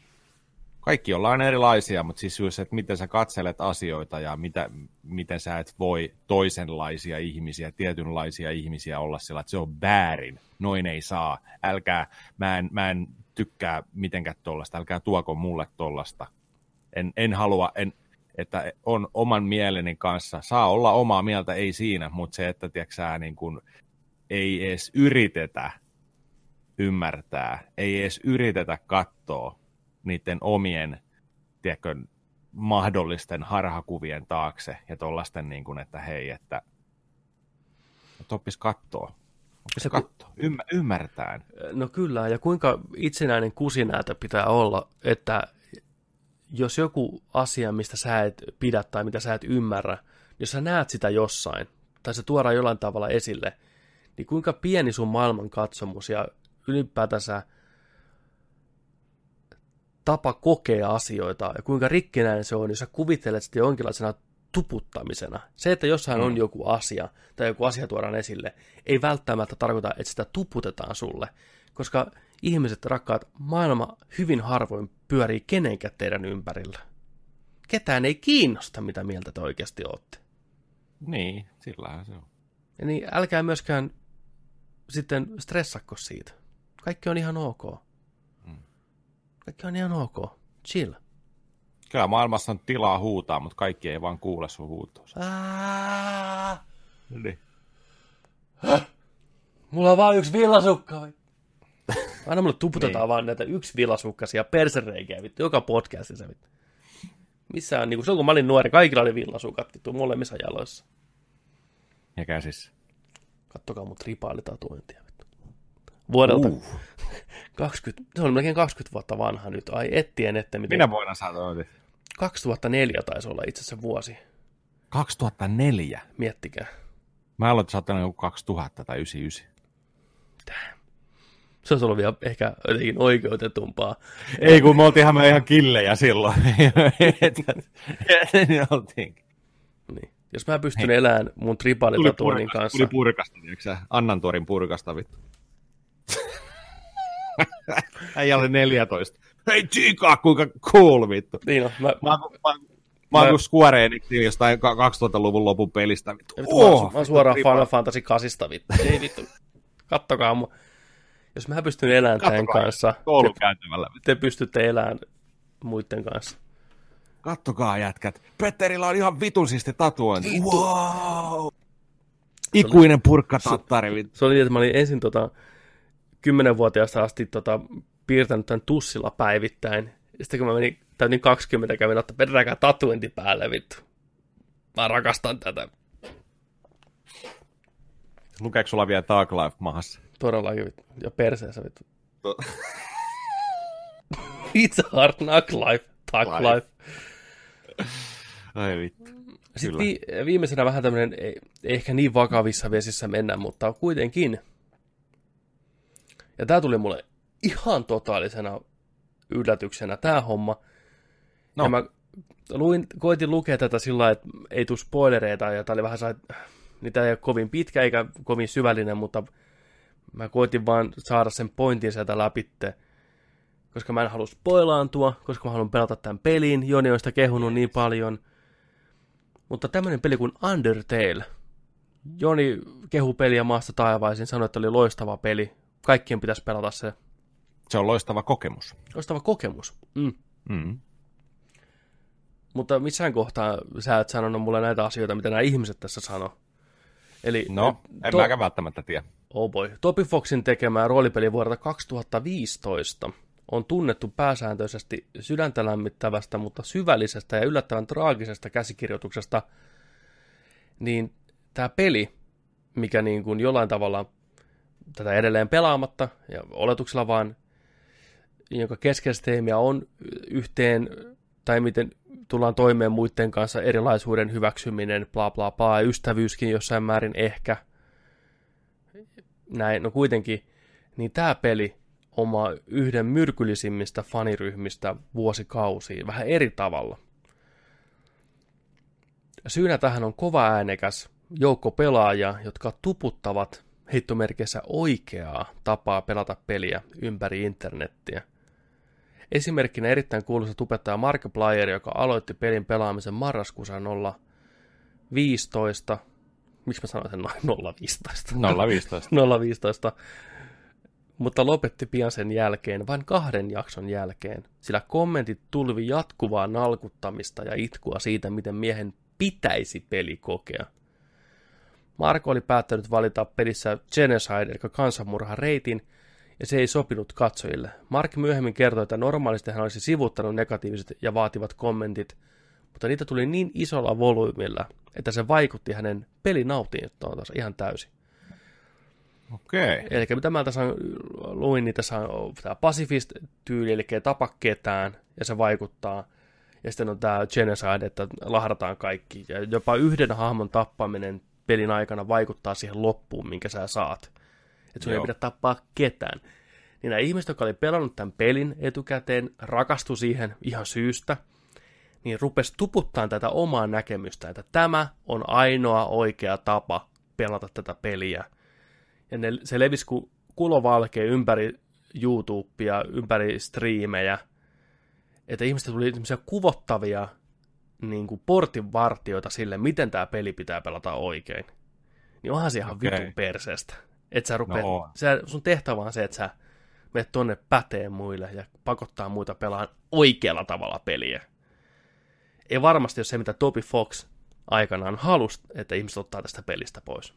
Kaikki ollaan erilaisia, mutta siis just, että miten sä katselet asioita ja mitä, miten sä et voi toisenlaisia ihmisiä, tietynlaisia ihmisiä olla sillä, että se on väärin, noin ei saa, älkää, mä en, mä en tykkää mitenkään tollasta, älkää tuoko mulle tollasta. En, en halua, en, että on oman mieleni kanssa, saa olla omaa mieltä, ei siinä, mutta se, että tiedätkö, niin kuin, ei edes yritetä ymmärtää, ei edes yritetä katsoa niiden omien tiedätkö, mahdollisten harhakuvien taakse ja tuollaisten, niin kuin, että hei, että, että oppis katsoa. Se katsoa, Ymmär, ymmärtään. No kyllä, ja kuinka itsenäinen kusinäätö pitää olla, että jos joku asia, mistä sä et pidä tai mitä sä et ymmärrä, jos sä näet sitä jossain, tai se tuodaan jollain tavalla esille, niin kuinka pieni sun maailman katsomus ja ylipäätänsä tapa kokea asioita ja kuinka rikkinäinen se on, jos sä kuvittelet sitä jonkinlaisena tuputtamisena. Se, että jossain mm. on joku asia tai joku asia tuodaan esille, ei välttämättä tarkoita, että sitä tuputetaan sulle, koska ihmiset, rakkaat, maailma hyvin harvoin pyörii kenenkään teidän ympärillä. Ketään ei kiinnosta, mitä mieltä te oikeasti olette. Niin, sillähän se on. Ja niin älkää myöskään sitten stressakko siitä. Kaikki on ihan ok. Mm. Kaikki on ihan ok. Chill. Kyllä maailmassa on tilaa huutaa, mutta kaikki ei vaan kuule sun huutoa. Niin. Mulla on vaan yksi villasukka. Aina mulle tuputetaan niin. vaan näitä yksi villasukkasia persereikiä vittu, joka podcastissa vittu. Missä on, niin kuin, silloin kun mä olin nuori, kaikilla oli villasukat vittu molemmissa jaloissa. Ja käsissä. Kattokaa mun tripaalitatuointia vittu. Vuodelta uh. 20, se on melkein 20 vuotta vanha nyt. Ai ettien, että miten... Minä vuonna sä 2004 taisi olla itse asiassa vuosi. 2004? Miettikää. Mä aloitin saattanut joku 2000 tai 99. Tää. Se olisi ollut vielä ehkä jotenkin oikeutetumpaa. Ei, kun me oltiinhan me ihan killejä silloin. niin. Niin. Jos mä pystyn elämään mun tribalitatuoinnin kanssa. Tuli purkasta, tiiäksä? Annan tuorin purkasta vittu. Äijä oli 14. Hei Chica, kuinka cool vittu. Niin no, mä, Mä, mä, mä oon Square Enixin jostain 2000-luvun lopun pelistä. Vittu. Oh, mä oon suoraan Final Fantasy 8 vittu. Ei vittu. Kattokaa mu. Jos mä pystyn elämään tämän Kattokaa. kanssa, te, te pystytte elämään muiden kanssa. Kattokaa jätkät. Petterillä on ihan vitun siisti tatuointi. Wow. Ikuinen purkkatattari. vittu. Se oli, että mä olin ensin tota, 10-vuotiaasta asti tota, piirtänyt tämän tussilla päivittäin. Ja sitten kun mä menin, täytin 20, kävin ottaa perääkään tatuointi päälle, vittu. Mä rakastan tätä Lukeeko sulla vielä Dark Life mahassa? Todellakin, vittu. Ja perseessä, vittu. To- It's a hard knock life, tag Life. life. Ai vittu. Sitten vi- viimeisenä vähän tämmöinen, ei, ei ehkä niin vakavissa vesissä mennä, mutta kuitenkin. Ja tämä tuli mulle ihan totaalisena yllätyksenä, tämä homma. No. Ja mä luin, koitin lukea tätä sillä lailla, että ei tule spoilereita, ja tämä oli vähän sellainen, niitä ei ole kovin pitkä eikä kovin syvällinen, mutta mä koitin vaan saada sen pointin sieltä läpitte, koska mä en halua spoilaantua, koska mä haluan pelata tämän pelin, Joni on sitä kehunut niin paljon. Mutta tämmöinen peli kuin Undertale, Joni kehu peliä maasta taivaisin, sanoi, että oli loistava peli, kaikkien pitäisi pelata se. Se on loistava kokemus. Loistava kokemus. Mm. Mm. Mutta missään kohtaa sä et sanonut mulle näitä asioita, mitä nämä ihmiset tässä sano. Eli No, en to- mäkään välttämättä tiedä. Oh boy. Topi Foxin tekemä roolipeli vuodelta 2015 on tunnettu pääsääntöisesti sydäntä lämmittävästä, mutta syvällisestä ja yllättävän traagisesta käsikirjoituksesta, niin tämä peli, mikä niin kuin jollain tavalla tätä edelleen pelaamatta ja oletuksella vaan, jonka keskeistä on yhteen, tai miten tullaan toimeen muiden kanssa, erilaisuuden hyväksyminen, bla bla bla, ystävyyskin jossain määrin ehkä, näin, no kuitenkin, niin tämä peli oma yhden myrkyllisimmistä faniryhmistä vuosikausiin, vähän eri tavalla. Syynä tähän on kova äänekäs joukko pelaajia, jotka tuputtavat heittomerkeissä oikeaa tapaa pelata peliä ympäri internettiä. Esimerkkinä erittäin kuuluisa tubettaja Markiplier, joka aloitti pelin pelaamisen marraskuussa 015. Miksi mä sanoin sen noin 015? 015. 015, mutta lopetti pian sen jälkeen, vain kahden jakson jälkeen, sillä kommentit tulvi jatkuvaa nalkuttamista ja itkua siitä, miten miehen pitäisi peli kokea. Marko oli päättänyt valita pelissä Genocide, eli kansanmurhan reitin, ja se ei sopinut katsojille. Mark myöhemmin kertoi, että normaalisti hän olisi sivuttanut negatiiviset ja vaativat kommentit, mutta niitä tuli niin isolla volyymilla, että se vaikutti hänen pelinautintoonsa ihan täysin. Okei. Okay. Eli mitä mä tässä luin, niin tässä on tämä pacifist-tyyli, eli ei tapa ketään, ja se vaikuttaa. Ja sitten on tämä genocide, että lahdataan kaikki. Ja jopa yhden hahmon tappaminen pelin aikana vaikuttaa siihen loppuun, minkä sä saat. Että sun ei Joo. pidä tappaa ketään. Niin nämä ihmiset, jotka oli pelannut tämän pelin etukäteen, rakastu siihen ihan syystä, niin rupes tuputtaa tätä omaa näkemystä, että tämä on ainoa oikea tapa pelata tätä peliä. Ja ne, se levisi kuin kulovalkea ympäri YouTubea, ympäri striimejä, että ihmistä tuli semmoisia kuvottavia niin kuin portinvartioita sille, miten tämä peli pitää pelata oikein. Niin onhan se ihan Okei. vitun perseestä. Että sä rupeat, No sä, sun tehtävä on se, että sä menet tonne päteen muille ja pakottaa muita pelaamaan oikealla tavalla peliä. Ei varmasti ole se, mitä Toby Fox aikanaan halusi, että ihmiset ottaa tästä pelistä pois.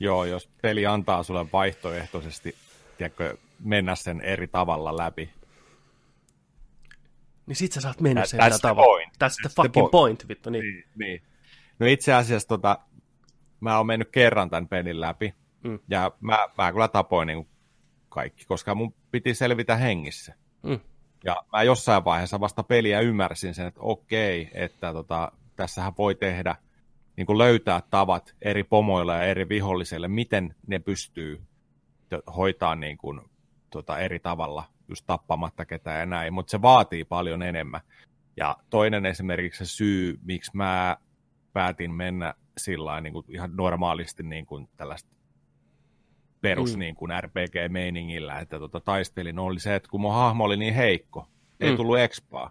Joo, jos peli antaa sulle vaihtoehtoisesti tiedätkö, mennä sen eri tavalla läpi. Niin sit sä saat mennä That- sen the tavalla. point. That's the That's the fucking point. point, vittu. Niin. Niin, niin. No itse asiassa tota, mä oon mennyt kerran tämän pelin läpi, mm. ja mä, mä kyllä tapoin niin kaikki, koska mun piti selvitä hengissä. Mm. Ja mä jossain vaiheessa vasta peliä ymmärsin sen, että okei, että tota, tässähän voi tehdä, niin kuin löytää tavat eri pomoille ja eri vihollisille, miten ne pystyy hoitaa niin kuin, tota, eri tavalla, just tappamatta ketään ja näin, mutta se vaatii paljon enemmän. Ja toinen esimerkiksi se syy, miksi mä päätin mennä sillä niin kuin ihan normaalisti niin kuin tällaista perus mm. niin kuin RPG-meiningillä, että tota, taistelin, oli se, että kun mun hahmo oli niin heikko, ei mm. tullut expaa.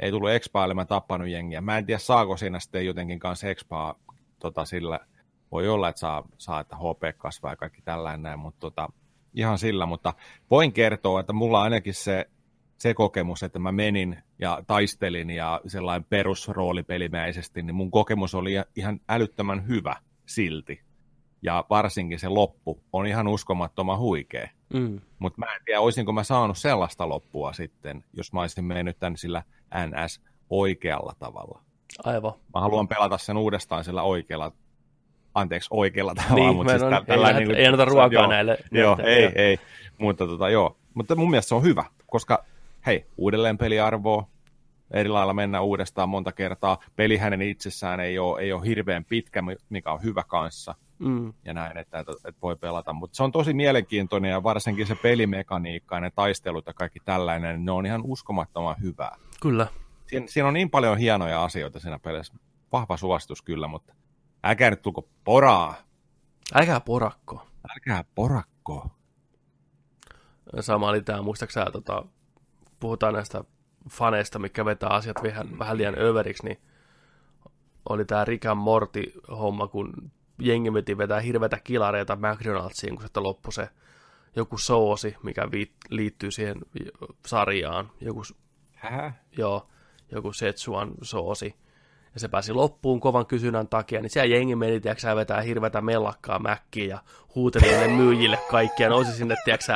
Ei tullut expaa, mä tappanut jengiä. Mä en tiedä, saako siinä sitten jotenkin kanssa expaa tota, sillä, voi olla, että saa, saa että HP kasvaa ja kaikki tällainen näin, mutta tota, ihan sillä, mutta voin kertoa, että mulla ainakin se, se kokemus, että mä menin ja taistelin ja sellainen perusroolipelimäisesti, niin mun kokemus oli ihan älyttömän hyvä silti. Ja varsinkin se loppu on ihan uskomattoman huikea. Mm. Mutta mä en tiedä, olisinko mä saanut sellaista loppua sitten, jos mä olisin mennyt tämän sillä NS oikealla tavalla. Aivan. Mä haluan pelata sen uudestaan sillä oikealla anteeksi, oikealla tavalla. Niin, mutta siis on, tällä, ei, niin, ei anneta ruokaa joo, näille. Joo, näitä, ei, joo. ei. Mutta, tota, joo. mutta mun mielestä se on hyvä, koska hei, uudelleen peliarvoa, eri lailla mennä uudestaan monta kertaa. Peli hänen itsessään ei ole, ei ole hirveän pitkä, mikä on hyvä kanssa. Mm. Ja näin, että, että, että voi pelata. Mutta se on tosi mielenkiintoinen ja varsinkin se pelimekaniikka ja ne taistelut ja kaikki tällainen, ne on ihan uskomattoman hyvää. Kyllä. Siinä, siinä on niin paljon hienoja asioita siinä pelissä. Vahva suositus kyllä, mutta älkää nyt tulko poraa. Älkää porakko. Älkää porakko. Sama oli tämä, muistaakseni tota, puhutaan näistä faneista, mikä vetää asiat vähän, vähän liian överiksi, niin oli tämä Rick and Morty-homma, kun jengi veti vetää hirveitä kilareita McDonald'siin, kun se loppui se joku soosi, mikä vi- liittyy siihen sarjaan. Joku, Hä? Joo, joku Setsuan soosi. Ja se pääsi loppuun kovan kysynnän takia, niin siellä jengi meni, tiedätkö, vetää hirveätä mellakkaa mäkkiä ja huuteli ne myyjille kaikkia, nousi sinne, tiedätkö,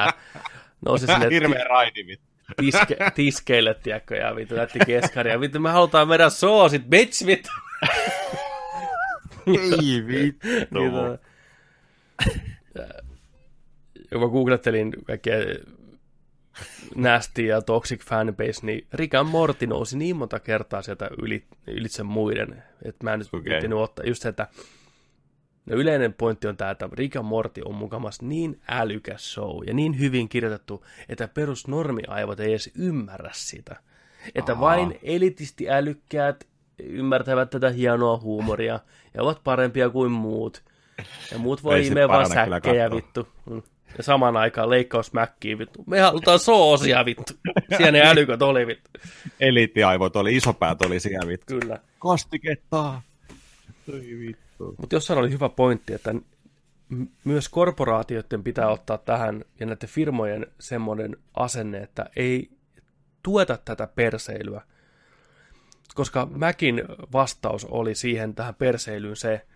nousi sinne... Hirveä raidi, tiske, tiskeille, tiedätkö, ja vittu lähti keskaria. Vittu, me halutaan meidän soosit, bitch, vittu. Ei vittu. Niin, kun googlettelin kaikkea Nasty ja Toxic Fanbase, niin Rick and Morty nousi niin monta kertaa sieltä yli, ylitse muiden, että mä en nyt okay. ottaa just se, että No yleinen pointti on tämä, että Rick and Morty on mukamas niin älykäs show ja niin hyvin kirjoitettu, että perusnormiaivot ei edes ymmärrä sitä. Että Aha. vain elitisti älykkäät ymmärtävät tätä hienoa huumoria ja ovat parempia kuin muut. Ja muut voi imeä vaan säkkejä vittu. Mm. Ja samaan aikaan leikkausmäkkiä vittu. Me halutaan soosia vittu. Siellä ne älyköt oli vittu. Eliittiaivot oli, isopäät oli siellä vittu. Kyllä. Kastiketta. Mutta jossain oli hyvä pointti, että myös korporaatioiden pitää ottaa tähän ja näiden firmojen semmoinen asenne, että ei tueta tätä perseilyä. Koska Mäkin vastaus oli siihen tähän perseilyyn se,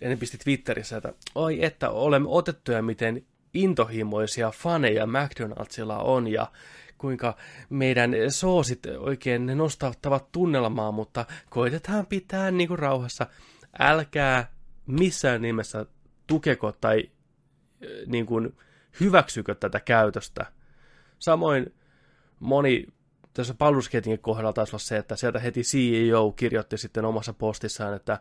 en pisti Twitterissä, että oi että olemme otettuja miten intohimoisia faneja McDonaldsilla on ja kuinka meidän soosit oikein ne nostavat tunnelmaa, mutta koitetaan pitää niin kuin rauhassa älkää missään nimessä tukeko tai niin kuin, hyväksykö tätä käytöstä. Samoin moni tässä palvelusketingin kohdalla taisi olla se, että sieltä heti CEO kirjoitti sitten omassa postissaan, että,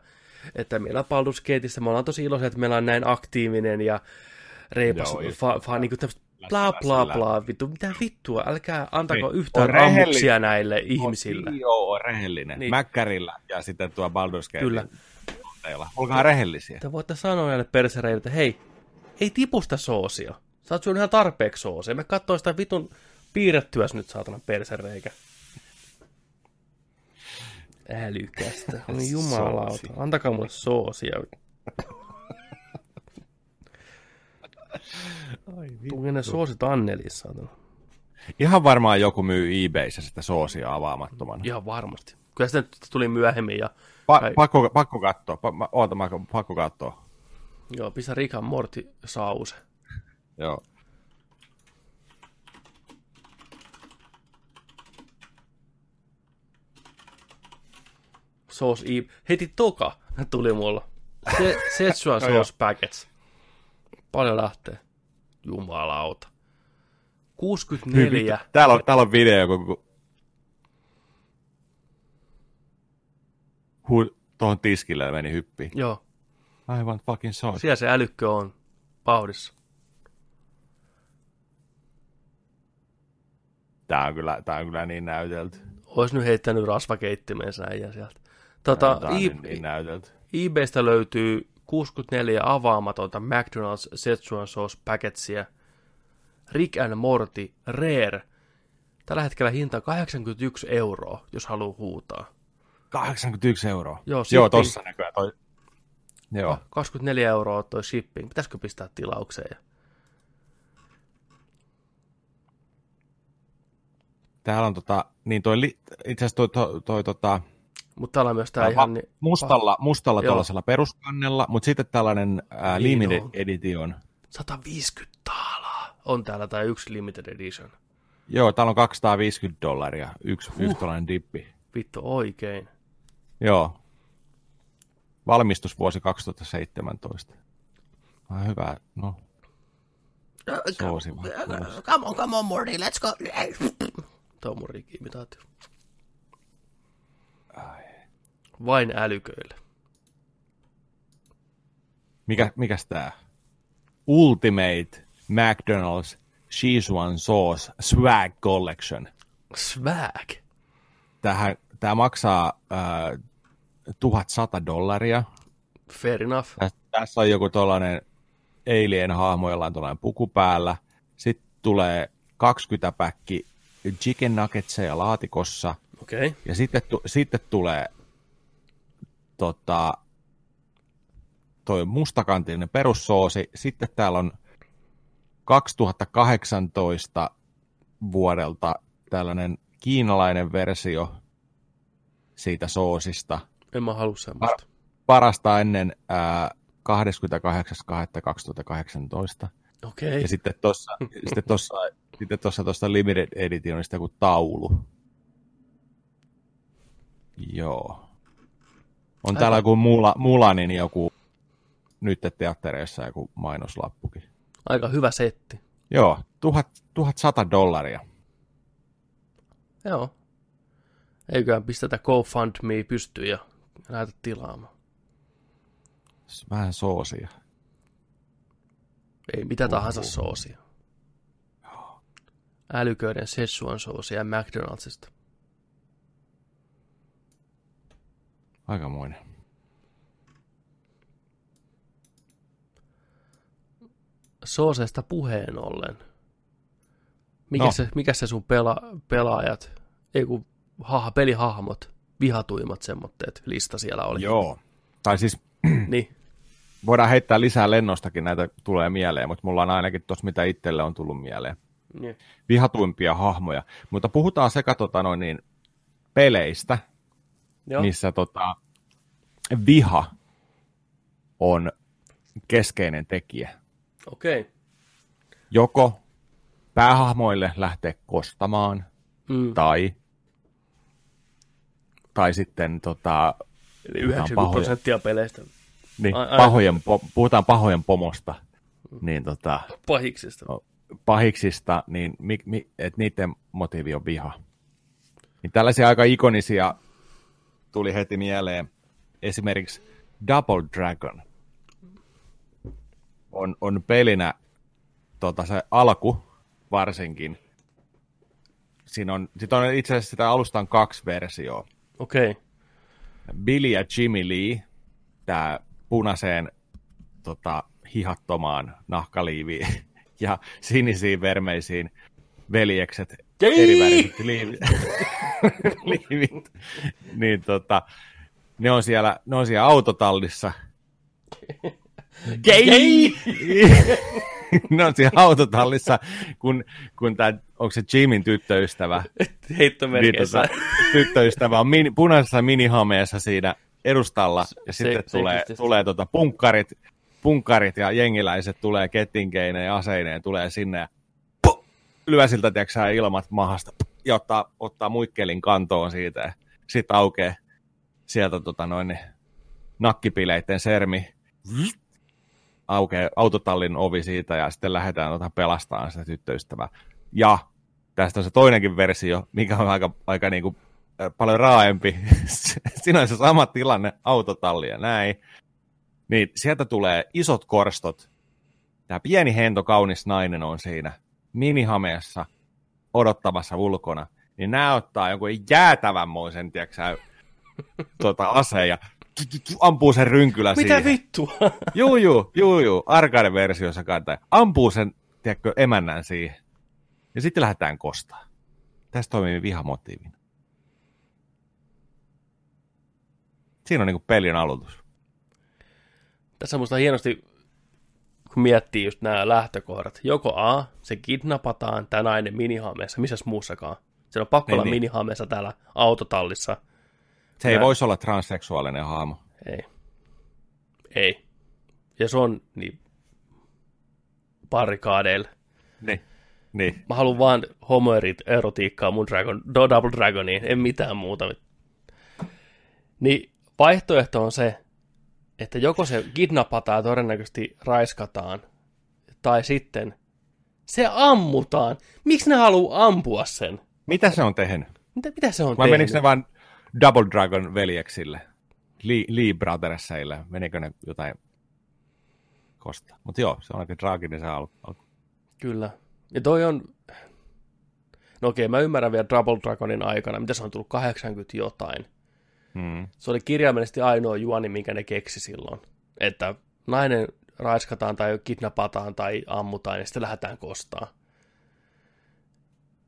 että meillä Paldusketissä me ollaan tosi iloisia, että meillä on näin aktiivinen ja reipas, Joo, fa, fa, niin kuin bla bla bla, vittu, mitä vittua, älkää antako niin, yhtään rammuksia näille ihmisille. Joo, on rehellinen, niin. Mäkkärillä ja sitten tuo Baldur's Gate. Kyllä. Olkaa rehellisiä. Te voitte sanoa näille persereille, että hei, ei tipusta soosia. Sä oot syönyt ihan tarpeeksi soosia. Me katsoo sitä vitun piirrettyäs nyt saatana persereikä. Älykästä. On jumalauta. Antakaa mulle soosia. Tuli ne soosit Annelissa, saatana. Ihan varmaan joku myy eBayssä sitä soosia avaamattomana. Ihan varmasti. Kyllä sitä tuli myöhemmin ja Pa- pakko, pakko katsoa. Pa- oota, pakko katsoa. Joo, pistä Rikan Morti sause. Joo. Sauce Eve. Heti toka tuli mulla. Se, Szechuan sauce packets. Paljon lähtee. Jumalauta. 64. Täällä on, täällä on video, kun hu- tuohon tiskille meni hyppi. Joo. Aivan fucking so. Siellä se älykkö on pauhdissa. Tää on kyllä, tää on kyllä niin näytelty. Ois nyt heittänyt rasvakeittimensä äijä sieltä. Tota, nyt niin eBaystä löytyy 64 avaamatonta McDonald's Szechuan sauce packetsia. Rick and Morty Rare. Tällä hetkellä hinta 81 euroa, jos haluaa huutaa. 81 euroa. Joo, Joo, shipping. tossa näkyy toi. Joo. 24 euroa toi shipping. Pitäisikö pistää tilaukseen? Täällä on tota, niin toi, itse asiassa toi, toi, toi tota, Mutta täällä on myös tää Tää ihan... va- Niin, mustalla, mustalla Joo. tuollaisella peruskannella, mutta sitten tällainen ää, Niin limited on. edition. 150 taalaa on täällä tämä yksi limited edition. Joo, täällä on 250 dollaria, yksi, huh. yksi tällainen dippi. Vittu oikein. Joo. Valmistusvuosi 2017. Ah, hyvä, no. Soosi vaan. Come on, come on, Morty, let's go. Tuo on mun imitaatio. Vain älyköille. Mikä, mikäs tää? Ultimate McDonald's Szechuan Sauce Swag Collection. Swag. Tähän, tää maksaa äh, 1100 dollaria. Fair enough. Tässä, tässä on joku tollainen alien-hahmo, jolla on puku päällä. Sitten tulee 20 päkki chicken nuggetseja laatikossa. Okay. Ja sitten, tu, sitten tulee tota, toi mustakantillinen perussoosi. Sitten täällä on 2018 vuodelta tällainen kiinalainen versio siitä soosista. En mä halua semmoista. Parasta ennen ää, 28.2.2018. Okei. Okay. Ja sitten tuossa sitten tossa, sitten tossa, tosta limited editionista joku taulu. Joo. On täällä joku Mula, Mulanin joku nyt teattereissa joku mainoslappukin. Aika hyvä setti. Joo, tuhat, 1100 dollaria. Joo. Eiköhän pistetä GoFundMe pystyyn ja lähdetä tilaamaan. Vähän soosia. Ei mitä tahansa soosia. Älyköiden Szechuan soosia McDonaldsista. Aikamoinen. Sooseista puheen ollen. Mikä, No. se, mikä se sun pela, pelaajat, ei kun haha, pelihahmot, vihatuimmat semmoitteet lista siellä oli. Joo. Tai siis Niin, voidaan heittää lisää lennostakin, näitä tulee mieleen, mutta mulla on ainakin tuossa, mitä itselle on tullut mieleen. niin. Vihatuimpia hahmoja. Mutta puhutaan sekä tota noin niin, peleistä, Joo. missä tota, viha on keskeinen tekijä. Okei. Okay. Joko päähahmoille lähtee kostamaan, Mm. tai, tai sitten tota, Eli 90 pahoja. prosenttia peleistä niin, Ai- ai- pahojen, puhutaan pahojen pomosta, niin tota, pahiksista. No. pahiksista, niin mi, mi, et niiden motiivi on viha. Niin tällaisia aika ikonisia tuli heti mieleen. Esimerkiksi Double Dragon on, on pelinä tota, se alku varsinkin. Siinä on, sit on itse asiassa sitä alusta on kaksi versioa. Okei. Okay. Billy ja Jimmy Lee, tämä punaiseen tota, hihattomaan nahkaliiviin ja sinisiin vermeisiin veljekset, Jei! eriväriset liivit, liivit. niin tota, ne on siellä, ne on siellä autotallissa. Gay! ne on siellä autotallissa, kun, kun tämä, onko se Jimin tyttöystävä, niin, Heittomerkeissä. tota, tyttöystävä on mini, punaisessa minihameessa siinä edustalla, ja Se- sitten se tulee, seksisti. tulee tota punkkarit, punkkarit ja jengiläiset tulee kettinkeineen ja aseineen, tulee sinne ja lyö siltä, tiedätkö, ilmat mahasta ja ottaa, ottaa muikkelin kantoon siitä ja sitten aukeaa sieltä tota noin, niin nakkipileitten sermi, aukeaa autotallin ovi siitä ja sitten lähdetään tota pelastamaan sitä tyttöystävää. Ja tästä on se toinenkin versio, mikä on aika, aika niinku, äh, paljon raaempi. Siinä on se sama tilanne, autotalli ja näin. Niin sieltä tulee isot korstot. Tämä pieni hento kaunis nainen on siinä minihameessa odottamassa ulkona. Niin nämä ottaa jonkun jäätävänmoisen, tiedätkö sä, tota, aseen ja ampuu sen rynkylä Mitä siihen. vittua? Juu, juu, juu, juu. Arcade-versiossa kantaa. Ampuu sen, tiedätkö, emännän siihen. Ja sitten lähdetään kostaa. Tässä toimii vihamotiivina. Siinä on niinku pelin aloitus. Tässä on musta hienosti, kun miettii just nämä lähtökohdat. Joko A, se kidnapataan, tämä nainen minihameessa, missäs muussakaan. Se on pakko Niin, olla niin. minihameessa täällä autotallissa. Se ei Mä- voisi olla transseksuaalinen hahmo. Ei. Ei. Ja se on niin barrikaadeilla. Niin. Niin. Mä haluan vaan homoerotiikkaa mun Dragon, do, Double Dragoniin, en mitään muuta. Niin vaihtoehto on se, että joko se kidnapataan ja todennäköisesti raiskataan, tai sitten se ammutaan. Miksi ne haluaa ampua sen? Mitä se on tehnyt? Mitä, mitä se on Vai tehnyt? menikö ne vaan Double Dragon veljeksille? Lee, Lee Brothersille? Menikö ne jotain kosta? Mutta joo, se on aika traaginen se alku. alku. Kyllä. Ja toi on... No okei, mä ymmärrän vielä Double Dragonin aikana, mitä se on tullut 80 jotain. Mm. Se oli kirjaimellisesti ainoa juoni, minkä ne keksi silloin. Että nainen raiskataan tai kidnapataan tai ammutaan ja sitten lähdetään kostaa.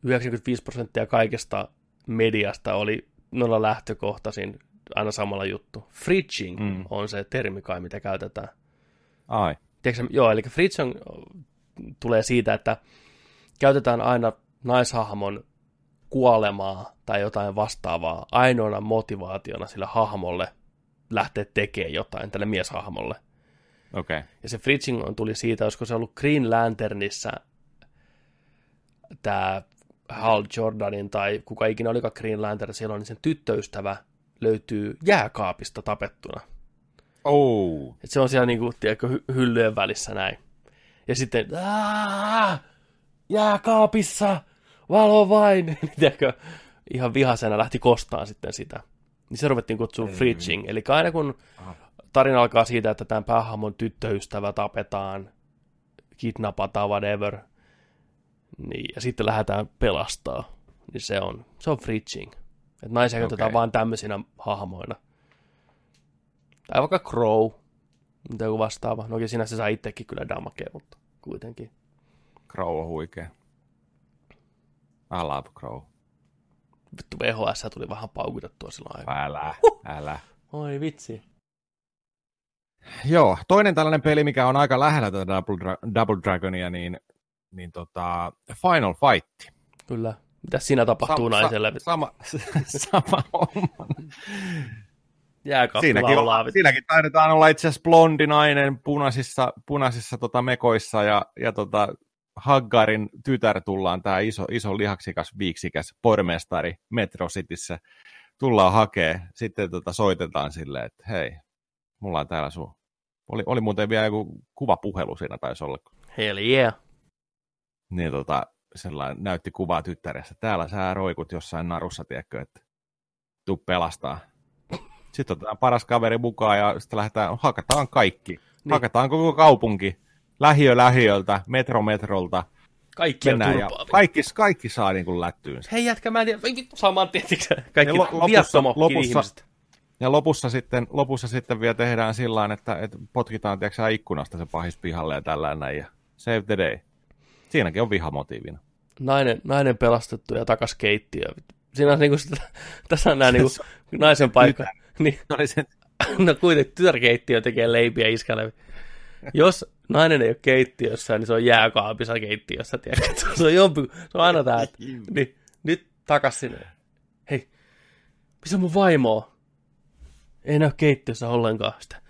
95 prosenttia kaikesta mediasta oli noilla lähtökohtaisin aina samalla juttu. Fridging Mm. on se termi kai, mitä käytetään. Ai. Tiedätkö, joo, eli Fritz on, tulee siitä, että käytetään aina naishahmon kuolemaa tai jotain vastaavaa ainoana motivaationa sille hahmolle lähteä tekemään jotain, tälle mieshahmolle. Okei. Okay. Ja se Fritzing on tuli siitä, olisiko se ollut Green Lanternissa tämä Hal Jordanin tai kuka ikinä olikaan Green Lantern silloin, niin sen tyttöystävä löytyy jääkaapista tapettuna. Oh. Et se on siellä niinku, tiedätkö, hy- hyllyjen välissä näin. Ja sitten, "Aa, jääkaapissa, valo vain, tiedätkö, ihan vihasena lähti kostaan sitten sitä. Niin se ruvettiin kutsua fridging. Eli aina kun tarina alkaa siitä, että tämän päähahmon tyttöystävä tapetaan, kidnapataan, whatever, niin, ja sitten lähdetään pelastaa, niin se on, se on fridging. Että naisia Okei. käytetään vaan tämmöisinä hahmoina. Tai vaikka Crow, mitä joku vastaava. No siinä se saa itsekin kyllä damakea, mutta kuitenkin. Crow on huikea. I love Crow. Vittu VHS tuli vähän paukutettua silloin aikaa. Älä, älä. Oi vitsi. Joo, toinen tällainen peli, mikä on aika lähellä tätä Double, Dra- Double Dragonia, niin, niin tota, Final Fight. Kyllä. Mitä siinä tapahtuu Sa- naiselle? Sa- sama, sama homma. Siinäkin, siinäkin taidetaan olla itse asiassa blondi nainen punaisissa, punaisissa tota, mekoissa ja, ja tota, Haggarin tytär tullaan, tämä iso, iso lihaksikas, viiksikäs pormestari Metro Cityssä, tullaan hakee, sitten tota, soitetaan silleen, että hei, mulla on täällä sun. Oli, oli muuten vielä joku kuvapuhelu siinä taisi olla, Hell yeah. niin tota, sellainen näytti kuvaa tyttärestä. Täällä sä roikut jossain narussa, tiedätkö, että tuu pelastaa. Sitten otetaan paras kaveri mukaan ja sitten lähdetään, hakataan kaikki. Niin. Hakataan koko kaupunki. Lähiö lähiöltä, metro metrolta. Kaikki on Mennään ja turpaa. kaikki, kaikki saa niin kuin lättyynsä. Hei jätkä, mä en tiedä. Vittu saman tietyksä. Kaikki Ja lo- lopussa- lopussa- ihmiset. Ja lopussa sitten, lopussa sitten vielä tehdään sillä tavalla, että, että potkitaan tiedätkö, ikkunasta se pahis pihalle ja tällä näin. Ja save the day. Siinäkin on vihamotiivina. Nainen, nainen pelastettu ja takas keittiöön. Siinä on niinku sitä, tässä on nää niinku naisen paikka. Niin, No niin no kuitenkin tytärkeittiö tekee leipiä iskälle. Jos nainen ei ole keittiössä, niin se on jääkaapissa keittiössä, tiedätkö? Se on, jompi, se on aina tää, että niin, nyt takas sinne. Hei, missä mun vaimo on? Ei näy keittiössä ollenkaan sitä.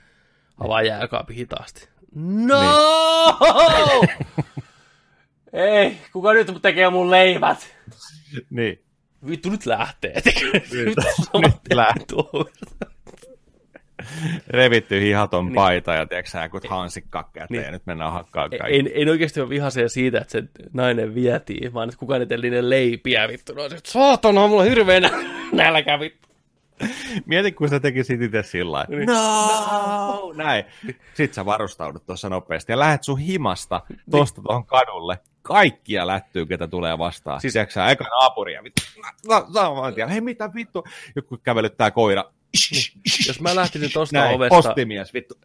Avaa jääkaapi hitaasti. No! Ei, kuka nyt tekee mun leivät? niin. Vittu nyt lähtee. Nyt, Nyt lähtee. Revitty hihaton paita ja tiedätkö sä, kun hansikka käteen Niin. ja nyt mennään hakkaan kaikki. En, en oikeasti ole vihaisia siitä, että se nainen vietiin, vaan että kukaan niiden leipiä, vittu. No, se, saatana, mulla on hirveä nä- nälkä, vittu. Mieti, kun sä tekisit itse sillä. Niin. No! Näin. Sitten sä varustaudut tuossa nopeasti ja lähet sun himasta tosta tuohon kadulle. Kaikkia lättyy, ketä tulee vastaan. Siis- sä, eka naapuria. Vittu. No, saman tien. Hei, mitä vittu? Joku kävelyttää koira. Jos mä lähtisin tosta Näin, ovesta, postimies, vittu.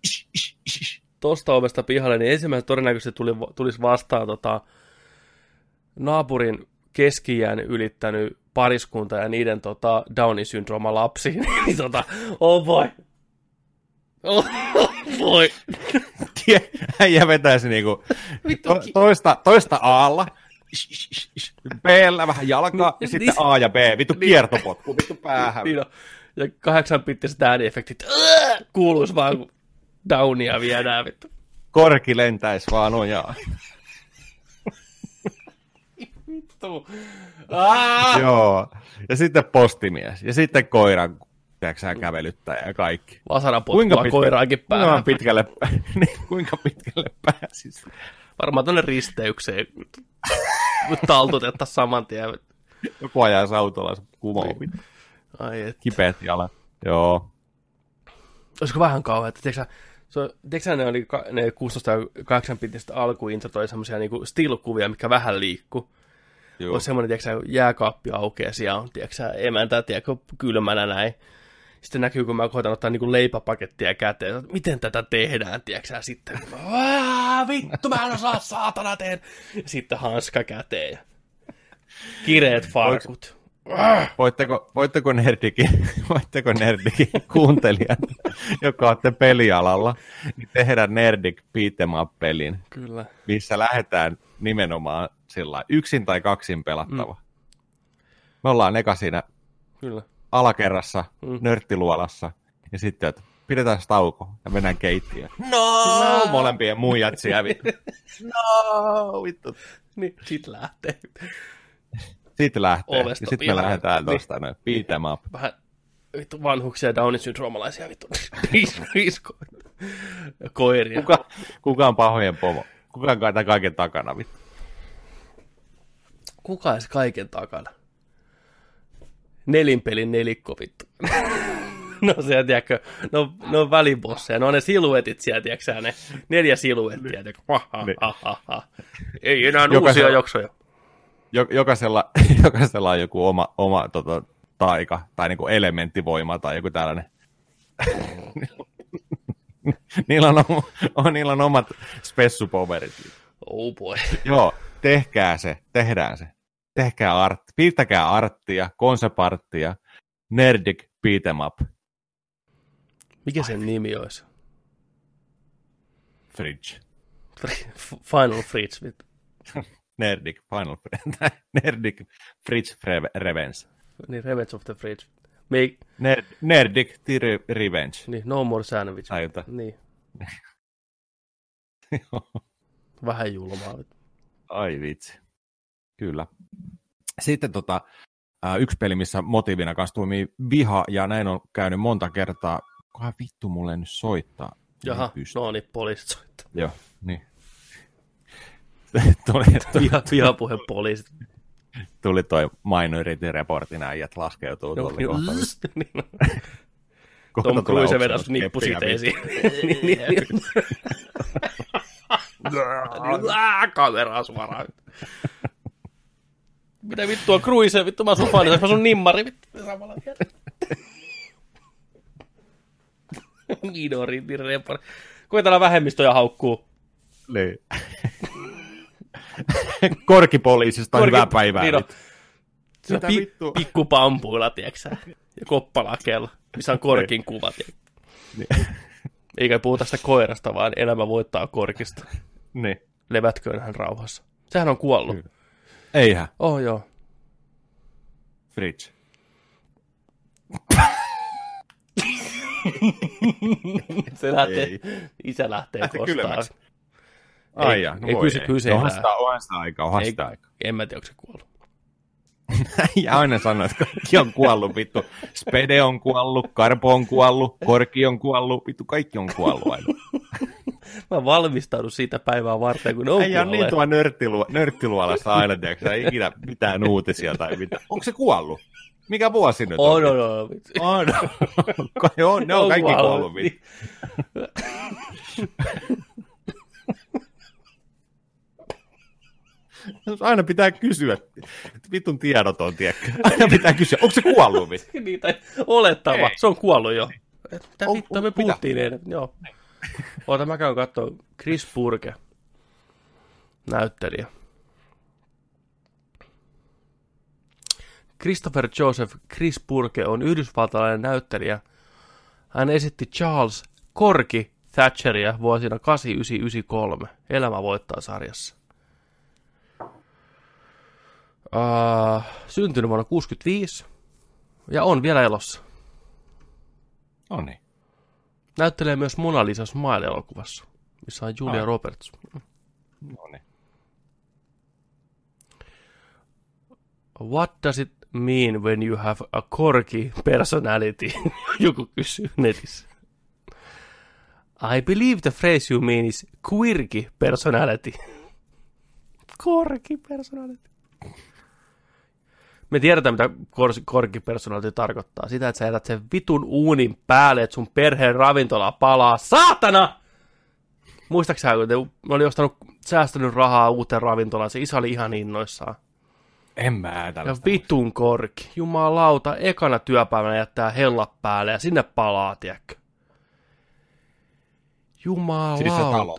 tosta ovesta pihalle, niin ensimmäisenä todennäköisesti tuli, tulisi vastaan tota, naapurin keski ylittänyt pariskunta ja niiden tota, Downin syndrooma lapsi. niin tota, oh boy. Oh boy. Äijä vetäisi niinku Vittu, to, toista, toista Aalla, b vähän jalkaa, Niin, ja sitten niin- A ja B, vittu kiertopotku, vittu päähän. Niin. Ja kahdeksan pittiset ääniefektit. Ää! Kuuluis vaan, kun Downia viedään, vittu. Korki lentäisi vaan ojaa. Vittu. Aa! Joo. Ja sitten postimies. Ja sitten koiran tiedätkö, kävelyttäjä ja kaikki. Vasara potkua koiraankin kuinka päähän. pitkälle, niin, kuinka pitkälle pääsis? Varmaan tonne risteykseen. Mutta taltutetta saman tien. Joku ajaa autolla se kumoo. Niin. Ai et. Kipeät jalat. Joo. Olisiko vähän kauheaa, että tiedätkö, sä, se, on- tiedätkö sä, ne oli ka- ne 16 ja 8 pitistä alkuintrot oli semmoisia niinku still-kuvia, mikä vähän liikkuu. Joo. Olisi semmoinen, tiedätkö, sä, jääkaappi aukeaa, siellä on, tiedätkö, sä, emäntä, tiedätkö, kylmänä näin. Sitten näkyy, kun mä koitan ottaa niinku leipäpakettia käteen, että miten tätä tehdään, tiedätkö, sä, sitten, vittu, mä en osaa saatana tehdä. Sitten hanska käteen ja kireet farkut. Voitteko, voitteko nerdikin, voitteko nerdikin kuuntelijat, joka olette pelialalla, niin tehdä nerdik beat'em Kyllä. missä lähdetään nimenomaan sillä yksin tai kaksin pelattava. Mm. Me ollaan eka siinä Kyllä. alakerrassa, Mm. nörttiluolassa, ja sitten, että pidetään tauko ja mennään keittiöön. No! No, molempien muijat siellä. No, vittu. Niin, sit lähtee. Sitten lähtee. Ovesta ja sitten me lähdetään Niin. tuosta noin, beat em up. Vähän vittu vanhuksia Downin syndroomalaisia vittu. Ris- Risko. Koiria. Kuka, kuka on pahojen pomo? Kuka on tämän kaiken takana? Vittu? Kuka edes kaiken takana? Nelinpelin nelikko vittu. No se, tiedätkö, no, no on välibosseja, no on ne siluetit siellä, tiedätkö sä, ne neljä siluettia, tiedätkö, ha, ha, Niin. ha, ha, ha. Ei enää Jokaisella- uusia jaksoja. Jo, jokaisella, jokaisella on joku oma, oma tota, taika tai niinku elementtivoima tai joku tällainen. niillä, on, on, niillä on omat spessupoverit. Oh boy. Joo, tehkää se, tehdään se. Tehkää art, piirtäkää arttia, konseparttia, nerdik beat em up, Mikä sen nimi olisi? fridge. Final Fridge, vittu. Nerdik, Final Nerdik, Fridge Re- Revenge. Niin, Revenge of the Fridge. Make, Nerd, Nerdik, Re- Revenge. niin, no more sandwich. Tai jotain. Niin, vähän julmaa. Ai vitsi. Kyllä. Sitten tota, yksi peli, missä motiivina kanssa toimii viha, ja näin on käynyt monta kertaa. Kohan vittu mulle nyt soittaa. Jaha, no niin, poliisit soittaa. Joo, niin. tuli, tuli, Viha, vihapuhe poliisit. tuli toi Minority Reportin äijät laskeutuu No, tuolle niin, kohta. niin, kohta Tom Cruise vedas niin, niin. Ää, Kameraa suoraan. Mitä vittua, Cruise, vittu mä asun fanissa, mä sun nimmari, vittu, samalla. Minority report. Koitetaan vähemmistöjä haukkuu. Niin. Korkipoliisista on hyvää päivää. Niin Mitä pi- vittua? pikkupampuilla, tieksä, ja koppalakella, missä on korkin kuva, tiedätkö. Niin. Eikä puhuta sitä koirasta, vaan elämä voittaa korkista. niin. Levätköön hän rauhassa. Sehän on kuollut. Kyllä. Eihän. Oh joo. Fridge. Se lähtee, Ei. isä lähtee Lähti kostaan. kylmäksi. Ai Ei- ja, no ei, voi se- ei. kyllä se No, onhan elää. sitä, onhan sitä aikaa, onhan Ei, sitä aikaa. en mä tiedä, onko se kuollut. Ja aina sanoo, että kaikki on kuollut, vittu. Spede on kuollut, Karpo on kuollut, Korki on kuollut, vittu kaikki on kuollut aina. Mä valmistaudun siitä päivää varten, kun ne on Ei ole niin tuo nörttilu, nörttiluolassa aina, tiedätkö, ei ikinä mitään uutisia tai mitään. Onko se kuollut? Mikä vuosi nyt On, on, on. On, on, ne on kaikki kuollut. vittu. Aina pitää kysyä. Vitun tiedoton, tiedätkö? Aina pitää kysyä, onko se kuollut? Niitä olettava. Ei. Se on kuollut jo. Mitä On- vittua on- me puhuttiin eilen? Joo. Oota, mä käyn katsoa Chris Purke. Näyttelijä. Christopher Joseph Chris Purke on yhdysvaltalainen näyttelijä. Hän esitti Charles Korki Thatcheria vuosina 8993 Elämä voittaa sarjassa. Uh, syntynyt vuonna 65 ja on vielä elossa. No niin. Näyttelee myös Mona Lisa Smile-elokuvassa, missä on Julia Ai. Roberts. No niin. What does it mean when you have a corky personality? Joku kysyy netissä. I believe the phrase you mean is quirky personality. Korki personality. Me tiedetään, mitä kor- korki personality tarkoittaa. Sitä, että sä jätät sen vitun uunin päälle, että sun perheen ravintola palaa. Saatana! Muistaaksä, kun te ne oli ostanut, säästänyt rahaa uuteen ravintolaan, se isä oli ihan innoissaan. En mä Ja vitun korki. Jumalauta, ekana työpäivänä jättää hellat päälle ja sinne palaa, tiedätkö? Jumalauta. Siis se talo.